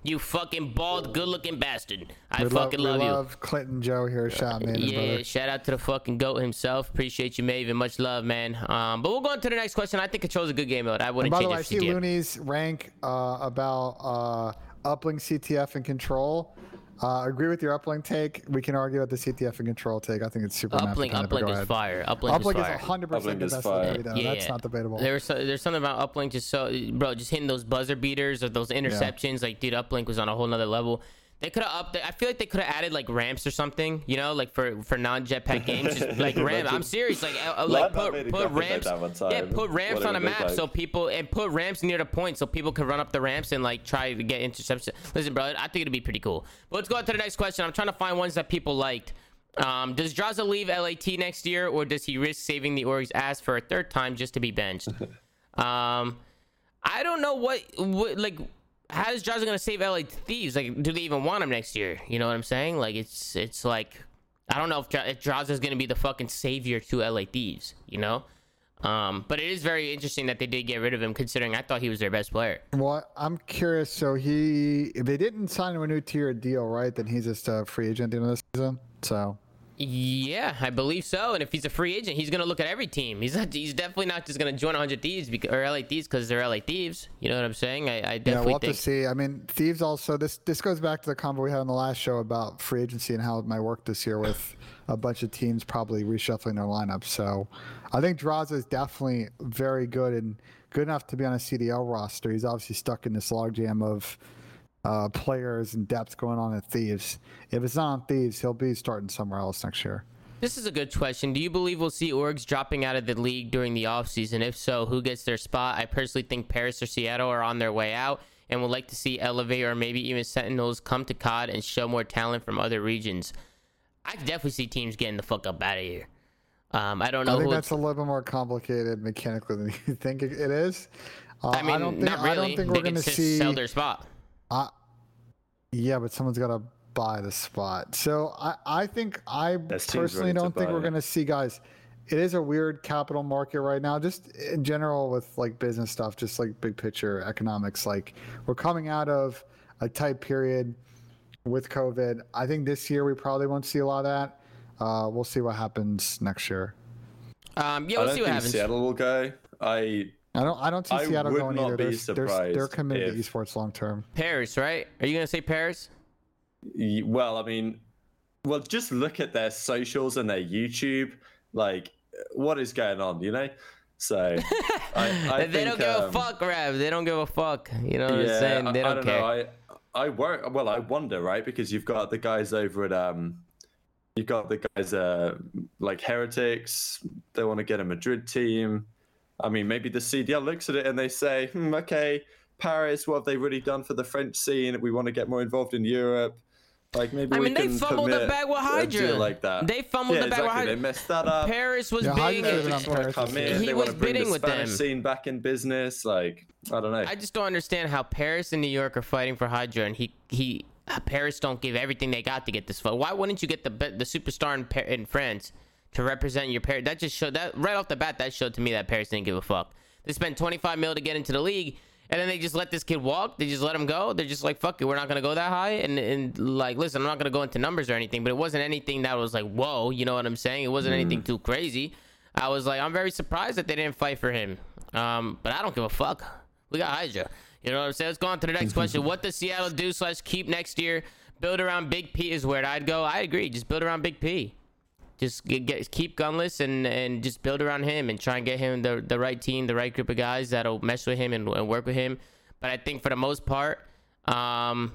You fucking bald, good looking bastard. I We fucking love, love, we you. love Clinton Joe here. Shout out, man. Yeah, brother. shout out to the fucking goat himself. Appreciate you, Maven. Much love, man. Um, but we'll go on to the next question. I think Control's a good game mode. I wouldn't by the change way, I see Looney's rank uh, about uh, uplink CTF and control. Uh, agree with your uplink take. We can argue about the CTF and control take. I think it's super. Uplink, kind go uplink is ahead. fire. Uplink, Uplink is is 100 percent Uplink the is best fire. of the video. That's not debatable. There was so, there's something about uplink just so bro, just hitting those buzzer beaters or those interceptions. Like, dude, uplink was on a whole nother level. They could have up. I feel like they could have added like ramps or something. You know, like for for non jetpack games, just like ramp. I'm serious. Like, uh, like put put like ramps. time, Yeah, put ramps on a map so people and put ramps near the point so people can run up the ramps and like try to get interception. Listen, bro, I think it'd be pretty cool. But let's go on to the next question. I'm trying to find ones that people liked. Um, does Drazah leave LAT next year, or does he risk saving the org's ass for a third time just to be benched? um, I don't know what, what like. How is Drazah gonna save LA Thieves? Like, do they even want him next year? You know what I'm saying? Like, it's it's like I don't know if, if Drazah's gonna be the fucking savior to LA Thieves. You know. Um, but it is very interesting that they did get rid of him, considering I thought he was their best player. Well, I'm curious. So he, if they didn't sign him a new tier deal, right? Then he's just a free agent at the end of the season. So Yeah, I believe so. And if he's a free agent, he's gonna look at every team. He's not. He's definitely not just gonna join 100 Thieves because, or LA Thieves because they're LA Thieves. You know what I'm saying? I, I yeah, we'll have think. to see. I mean, thieves also. This this goes back to the convo we had on the last show about free agency and how it might work this year with a bunch of teams probably reshuffling their lineup. So I think Drazah is definitely very good and good enough to be on a CDL roster. He's obviously stuck in this logjam of uh, players and depth going on at Thieves. If it's not on Thieves, he'll be starting somewhere else next year. This is a good question. Do you believe we'll see orgs dropping out of the league during the offseason? If so, who gets their spot? I personally think Paris or Seattle are on their way out and would like to see Elevate or maybe even Sentinels come to COD and show more talent from other regions. I could definitely see teams getting the fuck up out of here. Um, I don't know I think that's a little bit more complicated mechanically than you think it is. Uh, I mean, don't think, not really. I don't think we're going to see. sell their spot. Uh, yeah, but someone's got to buy the spot. So I, I think I There's personally don't think buy we're going to see guys. It is a weird capital market right now, just in general with like business stuff, just like big picture economics. Like we're coming out of a tight period with COVID. I think this year we probably won't see a lot of that. Uh, we'll see what happens next year. Um, yeah, we'll don't see what think happens. Seattle will go. I I don't. I don't see I Seattle would going not either. be They're, they're, they're committed if- to esports long term. Paris, right? Are you gonna say Paris? Well, I mean, well, just look at their socials and their YouTube. Like, what is going on? You know. So I, I they don't think, give um, a fuck, Rev. They don't give a fuck. You know what I'm saying? I, They I don't, don't care. know. I I work. Well, I wonder, right? Because you've got the guys over at um, you've got the guys uh like Heretics. They want to get a Madrid team. I mean, maybe the CDL looks at it and they say, hmm, okay, Paris. What have they really done for the French scene? We want to get more involved in Europe. Like maybe I mean, they fumbled the bag with a Hydra. deal like that. They fumbled yeah, the bag with exactly. Hydra. They messed that up. Paris was Yeah, being. Hydra They just want to come in. He they was want to bring bidding the with Spanish them. scene back in business. Like I don't know. I just don't understand how Paris and New York are fighting for Hydra, and he he uh, Paris don't give everything they got to get this fight. Why wouldn't you get the the superstar in, in France to represent your Paris? That just showed that right off the bat. That showed to me that Paris didn't give a fuck. They spent 25 mil to get into the league, and then they just let this kid walk. They just let him go. They're just like, fuck it, we're not gonna go that high. And and like, listen, I'm not gonna go into numbers or anything, but it wasn't anything that was like, whoa, you know what I'm saying? It wasn't anything too crazy. I was like, I'm very surprised that they didn't fight for him. Um, but I don't give a fuck. We got Hydra. You know what I'm saying? Let's go on to the next question. What does Seattle do slash keep next year? Build around Big P is where I'd go. I agree. Just build around Big P. Just get, get keep gunless and and just build around him and try and get him the the right team, the right group of guys that'll mesh with him and, and work with him. But I think for the most part, um,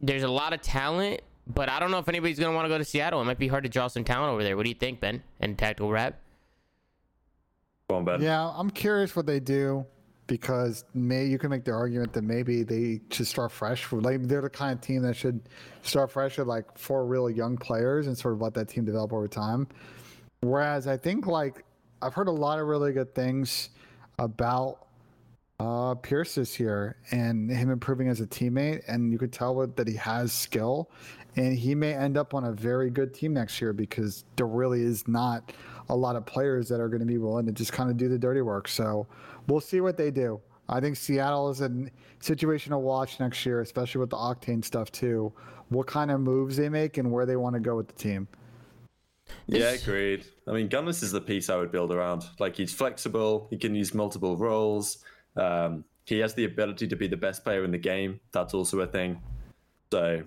there's a lot of talent. But I don't know if anybody's gonna want to go to Seattle. It might be hard to draw some talent over there. What do you think, Ben? And tactical rap. Go on, Ben. Yeah, I'm curious what they do because may you can make the argument that maybe they should start fresh. Like they're the kind of team that should start fresh with like four really young players and sort of let that team develop over time. Whereas I think like I've heard a lot of really good things about uh, Pierce this year and him improving as a teammate, and you could tell that he has skill, and he may end up on a very good team next year because there really is not a lot of players that are going to be willing to just kind of do the dirty work. So we'll see what they do. I think Seattle is a situation to watch next year, especially with the Octane stuff too. What kind of moves they make and where they want to go with the team. Yeah, agreed. I mean, Gunless is the piece I would build around. Like he's flexible, he can use multiple roles. Um, he has the ability to be the best player in the game. That's also a thing. So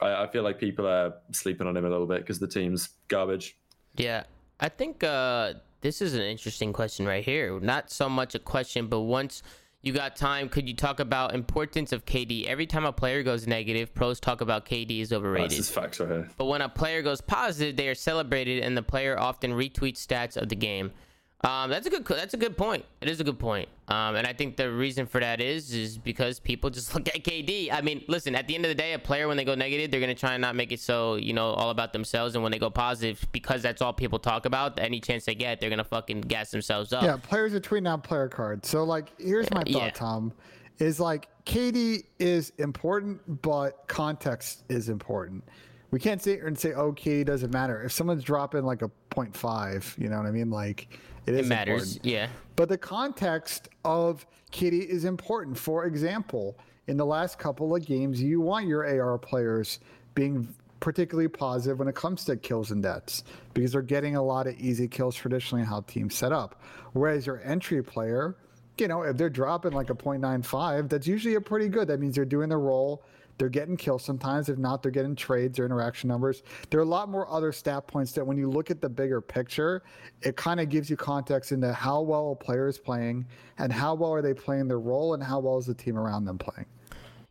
I, I feel like people are sleeping on him a little bit because the team's garbage. Yeah, I think uh, this is an interesting question right here. Not so much a question, but once you got time, could you talk about importance of KD? Every time a player goes negative, pros talk about KD is overrated. This is facts right here. But when a player goes positive, they are celebrated, and the player often retweets stats of the game. Um, that's a good. That's a good point. It is a good point. Um, and I think the reason for that is is because people just look at KD. I mean, listen. At the end of the day, a player when they go negative, they're gonna try and not make it so you know all about themselves. And when they go positive, because that's all people talk about, any chance they get, they're gonna fucking gas themselves up. Yeah, players are tweeting out player cards. So like, here's my thought, yeah. Tom. Is like KD is important, but context is important. We can't sit here and say, "Oh, KD doesn't matter." If someone's dropping like a 0.5, you know what I mean? Like it, it matters. Important. Yeah. But the context of KD is important. For example, in the last couple of games, you want your AR players being particularly positive when it comes to kills and deaths because they're getting a lot of easy kills traditionally how teams set up. Whereas your entry player, you know, if they're dropping like a 0.95, that's usually a pretty good. That means they're doing the role they're getting kills sometimes. If not, they're getting trades or interaction numbers. There are a lot more other stat points that when you look at the bigger picture, it kind of gives you context into how well a player is playing and how well are they playing their role and how well is the team around them playing.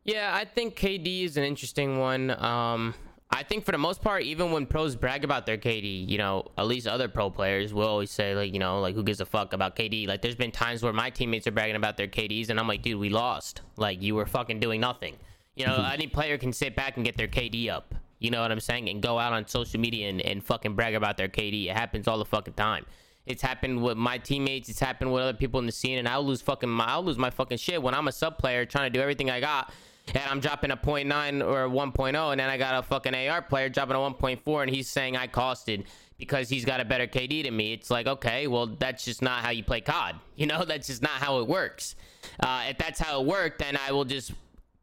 Yeah, I think KD is an interesting one. Um, I think for the most part, even when pros brag about their KD, you know, at least other pro players will always say like, you know, like who gives a fuck about KD? Like, there's been times where my teammates are bragging about their KDs, and I'm like, dude, we lost. Like, you were fucking doing nothing. You know, any player can sit back and get their KD up. You know what I'm saying? And go out on social media and, and fucking brag about their KD. It happens all the fucking time. It's happened with my teammates. It's happened with other people in the scene, and I'll lose fucking my, I'll lose my fucking shit when I'm a sub player trying to do everything I got, and I'm dropping a 0.9 or a 1.0, and then I got a fucking AR player dropping a 1.4, and he's saying I costed because he's got a better KD than me. It's like, okay, well, that's just not how you play COD. You know, that's just not how it works. Uh, if that's how it worked, then I will just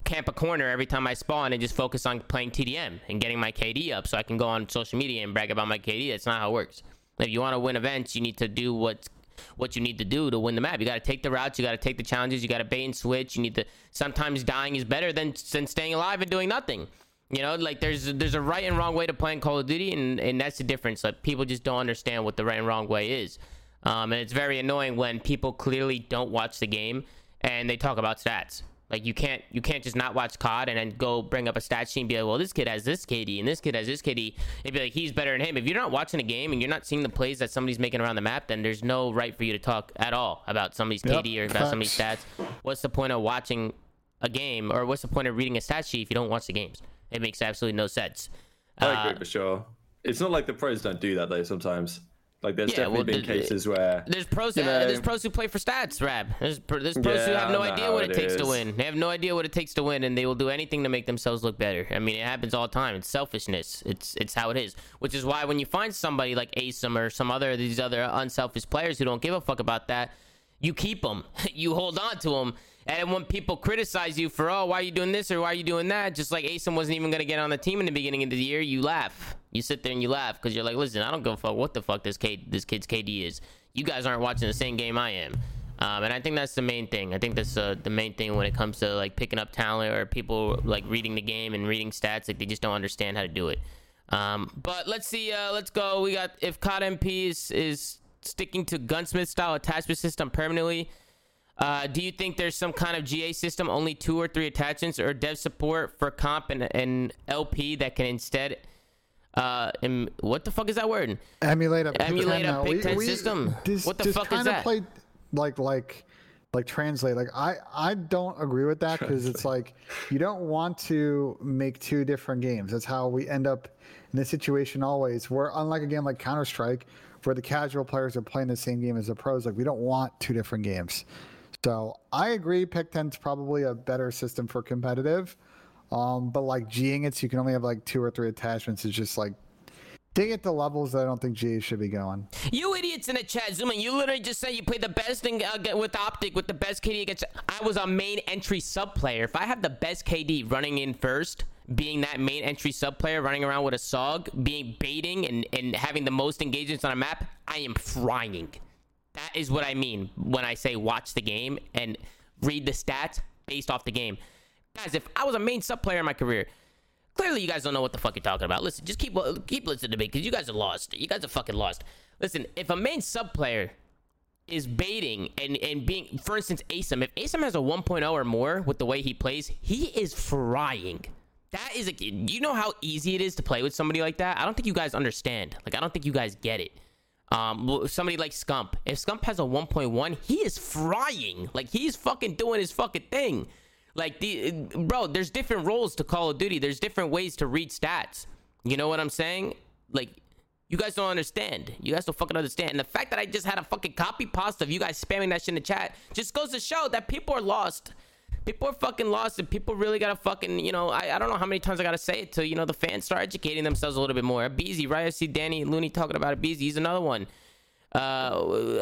camp a corner every time I spawn and just focus on playing TDM and getting my KD up so I can go on social media and brag about my KD. That's not how it works. If you want to win events, you need to do what what you need to do to win the map. You got to take the routes, you got to take the challenges, you got to bait and switch. You need to sometimes dying is better than than staying alive and doing nothing. You know, like there's there's a right and wrong way to playing Call of Duty, and and that's the difference. Like people just don't understand what the right and wrong way is, um, and it's very annoying when people clearly don't watch the game and they talk about stats. Like you can't you can't just not watch COD and then go bring up a stat sheet and be like, well, this kid has this KD and this kid has this KD. It'd be like he's better than him. If you're not watching a game and you're not seeing the plays that somebody's making around the map, then there's no right for you to talk at all about somebody's yep, KD or about facts. somebody's stats. What's the point of watching a game or what's the point of reading a stat sheet if you don't watch the games? It makes absolutely no sense. I agree uh, for sure. It's not like the pros don't do that though. Sometimes like there's yeah, definitely well, been cases where there's pros. You uh, know, there's pros who play for stats, Rab. There's there's pros yeah, who have no idea what it, it takes to win. They have no idea what it takes to win, and they will do anything to make themselves look better. I mean, it happens all the time. It's selfishness. It's it's how it is. Which is why when you find somebody like Asim or some other these other unselfish players who don't give a fuck about that, you keep them. you hold on to them and when people criticize you for, oh, why are you doing this or why are you doing that? Just like Asim wasn't even going to get on the team in the beginning of the year, you laugh. You sit there and you laugh because you're like, listen, I don't give a fuck what the fuck this, this kid's KD is. You guys aren't watching the same game I am. Um, and I think that's the main thing. I think that's uh, the main thing when it comes to like picking up talent or people like reading the game and reading stats. Like they just don't understand how to do it. Um, but let's see. Uh, let's go. We got if COD MP is, is sticking to gunsmith style attachment system permanently. Uh, do you think there's some kind of GA system, only two or three attachments, or dev support for comp and, and LP that can instead uh, em, what the fuck is that word? Emulate a Emulate a now. Pick Ten system. Just, What the just fuck is kinda that? Play, like like like translate. Like I I don't agree with that because it's like you don't want to make two different games. That's how we end up in this situation always. Where unlike a game like Counter Strike, where the casual players are playing the same game as the pros, like we don't want two different games. So I agree, Pick 10's probably a better system for competitive. Um, but like G'ing it, so you can only have like two or three attachments. It's just like they get the levels that I don't think G should be going. You idiots in the chat, ZooMaa, you literally just said you played the best thing uh, with Optic, with the best KD against. I was a main entry sub player. If I have the best KD running in first, being that main entry sub player, running around with a SOG, being baiting and, and having the most engagements on a map, I am frying. That is what I mean when I say watch the game and read the stats based off the game. Guys, if I was a main sub player in my career, clearly you guys don't know what the fuck you're talking about. Listen, just keep keep listening to me because you guys are lost. You guys are fucking lost. Listen, if a main sub player is baiting and and being, for instance, Asim, if Asim has a 1.0 or more with the way he plays, he is frying. That is a. You know how easy it is to play with somebody like that. I don't think you guys understand. Like I don't think you guys get it. Um, somebody like Scump. If Scump has a 1.1, he is frying. Like he's fucking doing his fucking thing. Like the bro, there's different roles to Call of Duty. There's different ways to read stats. You know what I'm saying? Like you guys don't understand. You guys don't fucking understand. And the fact that I just had a fucking copy pasta of you guys spamming that shit in the chat just goes to show that people are lost. People are fucking lost, and people really gotta fucking, you know, I, I don't know how many times I gotta say it till, you know, the fans start educating themselves a little bit more. Abeezy, right? I see Danny Looney talking about Abeezy. He's another one. Uh,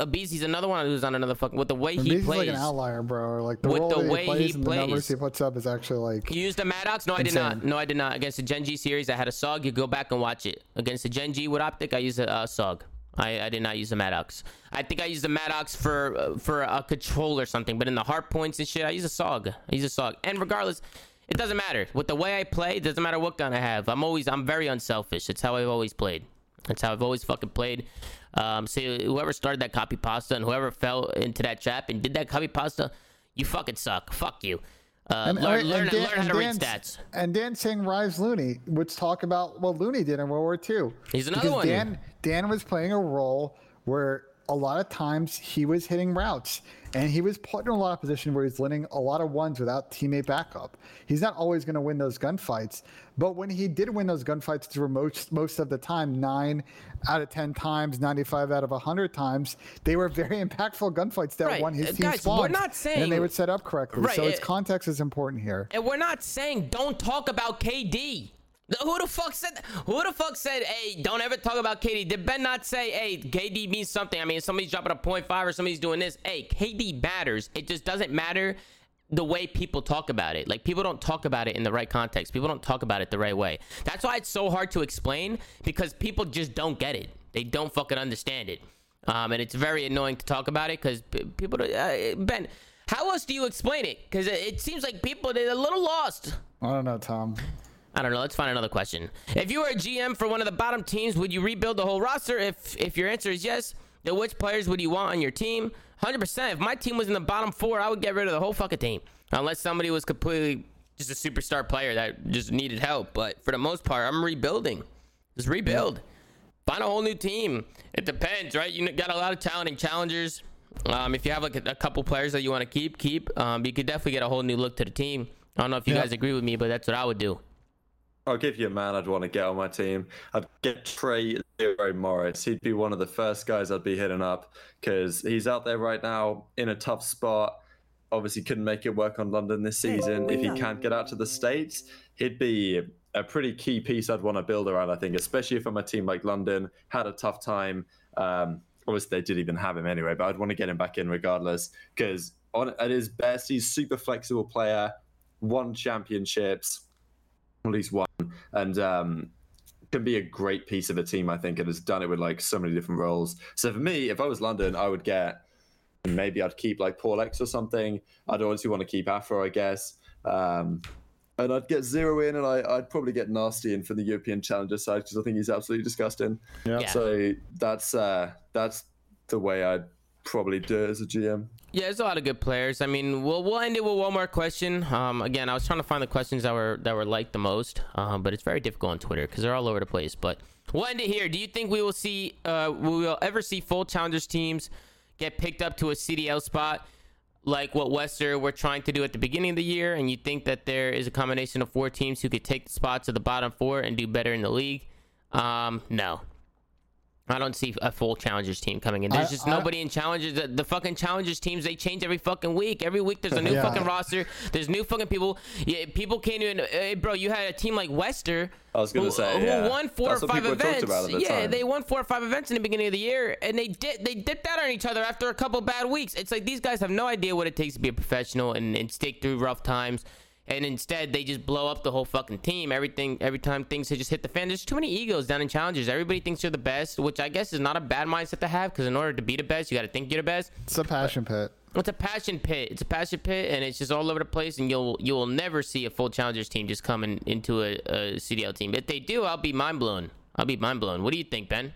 Abeezy's another one who's on another fucking, with the way he He's plays. like an outlier, bro. Like the With the way he plays he and the numbers plays. he puts up is actually like You used the Maddox? No, I did not. No, I did not. Against the Gen G series, I had a SOG. You go back and watch it. Against the Gen G with Optic, I used a uh, SOG. I, I did not use the Maddox. I think I used the Maddox for uh, for a control or something, but in the hard points and shit, I use a SOG. I use a SOG. And regardless, it doesn't matter. With the way I play, it doesn't matter what gun I have. I'm always, I'm very unselfish. It's how I've always played. That's how I've always fucking played. Um, so whoever started that copy pasta and whoever fell into that trap and did that copy pasta, you fucking suck. Fuck you. Uh, And, learn, and learn, Dan- learn how to read stats. And Dan saying Rise Looney, which talk about what Looney did in World War II. He's another because one. Dan Dan was playing a role where a lot of times he was hitting routes and he was put in a lot of position where he's winning a lot of ones without teammate backup. He's not always going to win those gunfights, but when he did win those gunfights through most most of the time, nine out of ten times, ninety five out of hundred times, they were very impactful gunfights that Right. won his Uh, team guys, we're not and they would set up correctly. Right, So its context is important here. And we're not saying don't talk about KD. Who the fuck said? Who the fuck said? Hey, don't ever talk about KD. Did Ben not say? Hey, KD means something. I mean, somebody's dropping a point five or somebody's doing this. Hey, KD matters. It just doesn't matter the way people talk about it. Like people don't talk about it in the right context. People don't talk about it the right way. That's why it's so hard to explain because people just don't get it. They don't fucking understand it. Um, and it's very annoying to talk about it because people. Uh, ben, how else do you explain it? Because it, it seems like people they're a little lost. I don't know, Tom. I don't know. Let's find another question. If you were a GM for one of the bottom teams, would you rebuild the whole roster? If if your answer is yes, then which players would you want on your team? 100%. If my team was in the bottom four, I would get rid of the whole fucking team. Unless somebody was completely just a superstar player that just needed help. But for the most part, I'm rebuilding. Just rebuild. Find a whole new team. It depends, right? You got a lot of talent and challengers. Um, if you have like a, a couple players that you want to keep, keep. Um, you could definitely get a whole new look to the team. I don't know if you Yeah. guys agree with me, but that's what I would do. I'll give you a man I'd want to get on my team. I'd get Trei Zero Morris. He'd be one of the first guys I'd be hitting up because he's out there right now in a tough spot. Obviously, couldn't make it work on London this season. If he can't get out to the States, he'd be a pretty key piece I'd want to build around, I think, especially if I'm a team like London, had a tough time. Um, obviously, they did even have him anyway, but I'd want to get him back in regardless because at his best, he's super flexible player, won championships, at least one, and um, can be a great piece of a team. I think and has done it with like so many different roles. So for me, if I was London, I would get maybe I'd keep like Paulehx or something. I'd obviously want to keep Afro, I guess. Um, and I'd get zero in, and I, I'd probably get nasty in for the European Challenger side because I think he's absolutely disgusting. Yeah. Yeah. So that's uh, that's the way I'd probably do as a GM. Yeah, there's a lot of good players. I mean, we'll we'll end it with one more question. Um, again, I was trying to find the questions that were that were liked the most, um, but it's very difficult on Twitter because they're all over the place. But we'll end it here. Do you think we will see uh we will ever see full challengers teams get picked up to a CDL spot? Like what Wester were trying to do at the beginning of the year, and you think that there is a combination of four teams who could take the spots of the bottom four and do better in the league? Um, no, I don't see a full challengers team coming in. There's I- just I- nobody in challengers. The, the fucking challengers teams they change every fucking week. Every week there's a new Yeah. fucking roster. There's new fucking people. Yeah, people can't even. Hey, bro, you had a team like Wester. I was gonna who, say, who yeah. won four That's or five events. about the yeah, time. they won four or five events in the beginning of the year, and they did they dipped out on each other after a couple bad weeks. It's like these guys have no idea what it takes to be a professional and, and stick through rough times. And instead, they just blow up the whole fucking team. Everything, every time things just hit the fan. There's too many egos down in challengers. Everybody thinks you're the best, which I guess is not a bad mindset to have. Because in order to be the best, you got to think you're the best. It's a passion pit. It's a passion pit. It's a passion pit, and it's just all over the place. And you'll you will never see a full challengers team just coming into a, a CDL team. If they do, I'll be mind blown. I'll be mind blown. What do you think, Ben?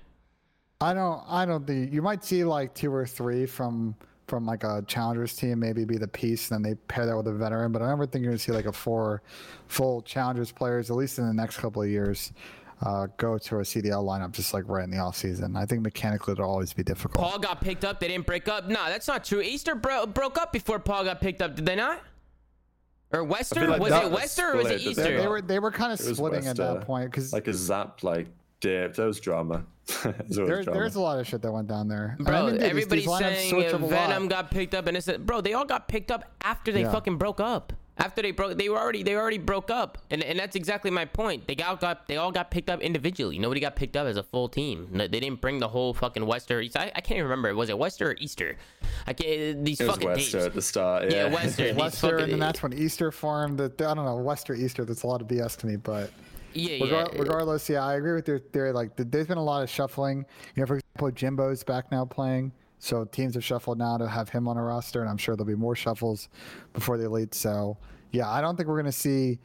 I don't. I don't think you might see like two or three from from like a challengers team, maybe be the piece, and then they pair that with a veteran. But I never think you're gonna see like a four full challengers players, at least in the next couple of years, uh, go to a CDL lineup just like right in the off season. I think mechanically it'll always be difficult. Paul got picked up. They didn't break up. No, that's not true. Easter bro- broke up before Paul got picked up. Did they not? Or Western? like was it Western or was it split they, Easter? they were they were kind of It was splitting at Wester. that point because Like a zap, like dip. There was drama. There's always there, drama. there's a lot of shit that went down there. And I mean, dude, everybody's these lineups saying switch up a lot. Venom got picked up, and it's bro. They all got picked up after they Yeah. fucking broke up. After they broke, they were already they already broke up, and and that's exactly my point. They got got they all got picked up individually. Nobody got picked up as a full team. They didn't bring the whole fucking Wester. I, I can't even remember. Was it Wester or Easter? I can't. These It was fucking Wester dates. at the start. Yeah, Yeah, Wester. Wester, fucking- and then that's when Easter formed. The, I don't know, Wester Easter. That's a lot of BS to me, but Yeah, yeah. Regardless, yeah, I agree with your theory. Like, th- there's been a lot of shuffling. You know, for example, Jimbo's back now playing, so teams have shuffled now to have him on a roster, and I'm sure there'll be more shuffles before the elite. So, yeah, I don't think we're gonna see.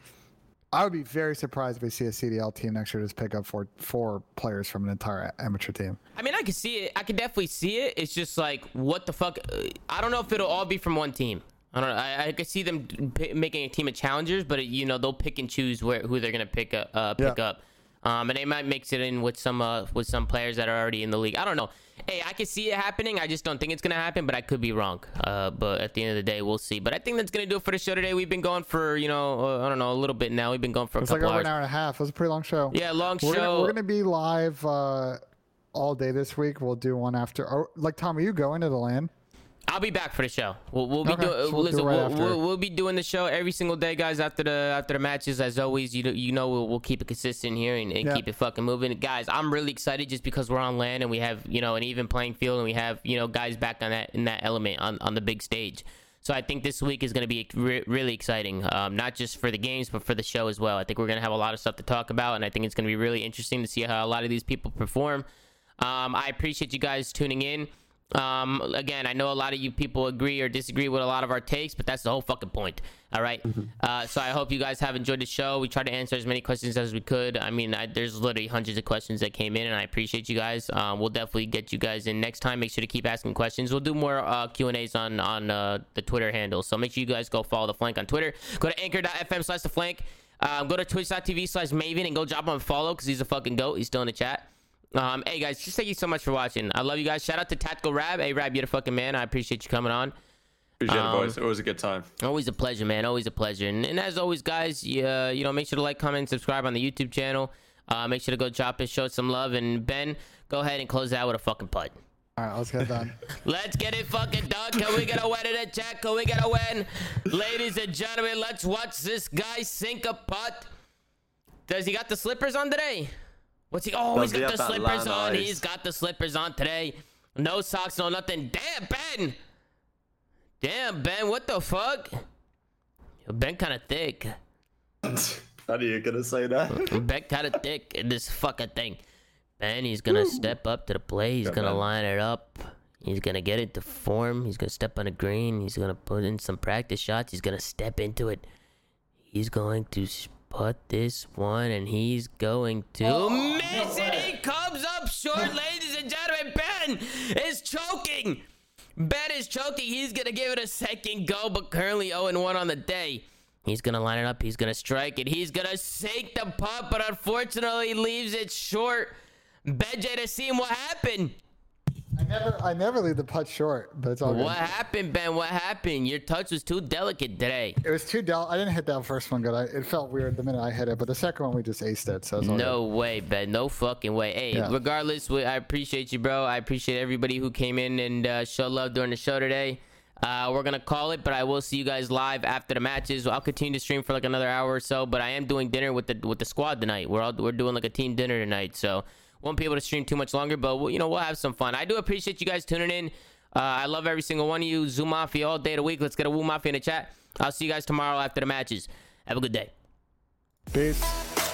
I would be very surprised if we see a CDL team next year just pick up four four players from an entire amateur team. I mean, I can see it. I can definitely see it. It's just like, what the fuck? I don't know if it'll all be from one team. I don't know. I, I could see them p- making a team of challengers, but it, you know they'll pick and choose where who they're gonna pick up, uh, pick Yeah. up, um, and they might mix it in with some uh, with some players that are already in the league. I don't know. Hey, I can see it happening. I just don't think it's gonna happen, but I could be wrong. Uh, but at the end of the day, we'll see. But I think that's gonna do it for the show today. We've been going for you know uh, I don't know a little bit now. We've been going for a It's like couple over an hour and a half. It was a pretty long show. Yeah, long We're show. gonna, we're gonna be live uh, all day this week. We'll do one after. Or, like Tom, are you going to the LAN? I'll be back for the show. We'll, we'll be Okay, doing. so we'll listen, it right we'll, we'll, we'll be doing the show every single day, guys. After the after the matches, as always, you know, you know we'll, we'll keep it consistent here and, and Yeah. keep it fucking moving, guys. I'm really excited just because we're on LAN and we have you know an even playing field and we have you know guys back on that in that element on on the big stage. So I think this week is going to be re- really exciting, um, not just for the games but for the show as well. I think we're going to have a lot of stuff to talk about, and I think it's going to be really interesting to see how a lot of these people perform. Um, I appreciate you guys tuning in. Um, again, I know a lot of you people agree or disagree with a lot of our takes, but that's the whole fucking point. All right? Uh, so I hope you guys have enjoyed the show. We tried to answer as many questions as we could. I mean, I, there's literally hundreds of questions that came in, and I appreciate you guys. Um, we'll definitely get you guys in next time. Make sure to keep asking questions. We'll do more uh, Q and A's on on uh, the Twitter handle. So make sure you guys go follow the flank on Twitter. Go to anchor.fm slash the flank. Um, go to twitch.tv slash Maven and go drop him a follow because he's a fucking goat. He's still in the chat. Um, hey guys, just thank you so much for watching. I love you guys. Shout out to Tactical Rab. Hey Rab, you're the fucking man. I appreciate you coming on. Appreciate Um, it, boys. Always a good time. Always a pleasure, man. Always a pleasure. And, and as always, guys, you, uh, you know, make sure to like, comment, and subscribe on the YouTube channel. Uh, make sure to go drop it, show some love. And Ben, go ahead and close it out with a fucking putt. All right, let's get it done. Let's get it fucking done. Can we get a win in the chat? Can we get a win? Ladies and gentlemen, let's watch this guy sink a putt. Does he got the slippers on today? What's he? Oh, Does he's he got have the slippers on. eyes? He's got the slippers on today. No socks, no nothing. Damn, Ben. Damn, Ben, what the fuck? Yo, Ben kind of thick. How are you gonna say that? Ben kind of thick in this fucking thing. Ben, he's gonna step up to the play. He's Good gonna man. line it up. He's gonna get into form. He's gonna step on the green. He's gonna put in some practice shots. He's gonna step into it. He's going to put this one, and he's going to oh, miss it. He comes up short, ladies and gentlemen. Ben is choking. Ben is choking. He's gonna give it a second go, but currently 0 1 on the day. He's gonna line it up. He's gonna strike it. He's gonna sink the putt, but unfortunately leaves it short. Benjay to see him what happened. I never, I never leave the putt short, but it's all good. What happened, Ben? What happened? Your touch was too delicate today. It was too dull. I didn't hit that first one good. I, it felt weird the minute I hit it, but the second one we just aced it. So it's all No way, Ben. No fucking way. Hey, Yeah. regardless, we, I appreciate you, bro. I appreciate everybody who came in and uh, showed love during the show today. Uh, we're gonna call it, but I will see you guys live after the matches. I'll continue to stream for like another hour or so, but I am doing dinner with the with the squad tonight. We're all we're doing like a team dinner tonight, so won't be able to stream too much longer. But we'll, you know, we'll have some fun. I do appreciate you guys tuning in. Uh, I love every single one of you. Zoom Mafia all day of the week. Let's get a Woo Mafia in the chat. I'll see you guys tomorrow after the matches. Have a good day. Peace.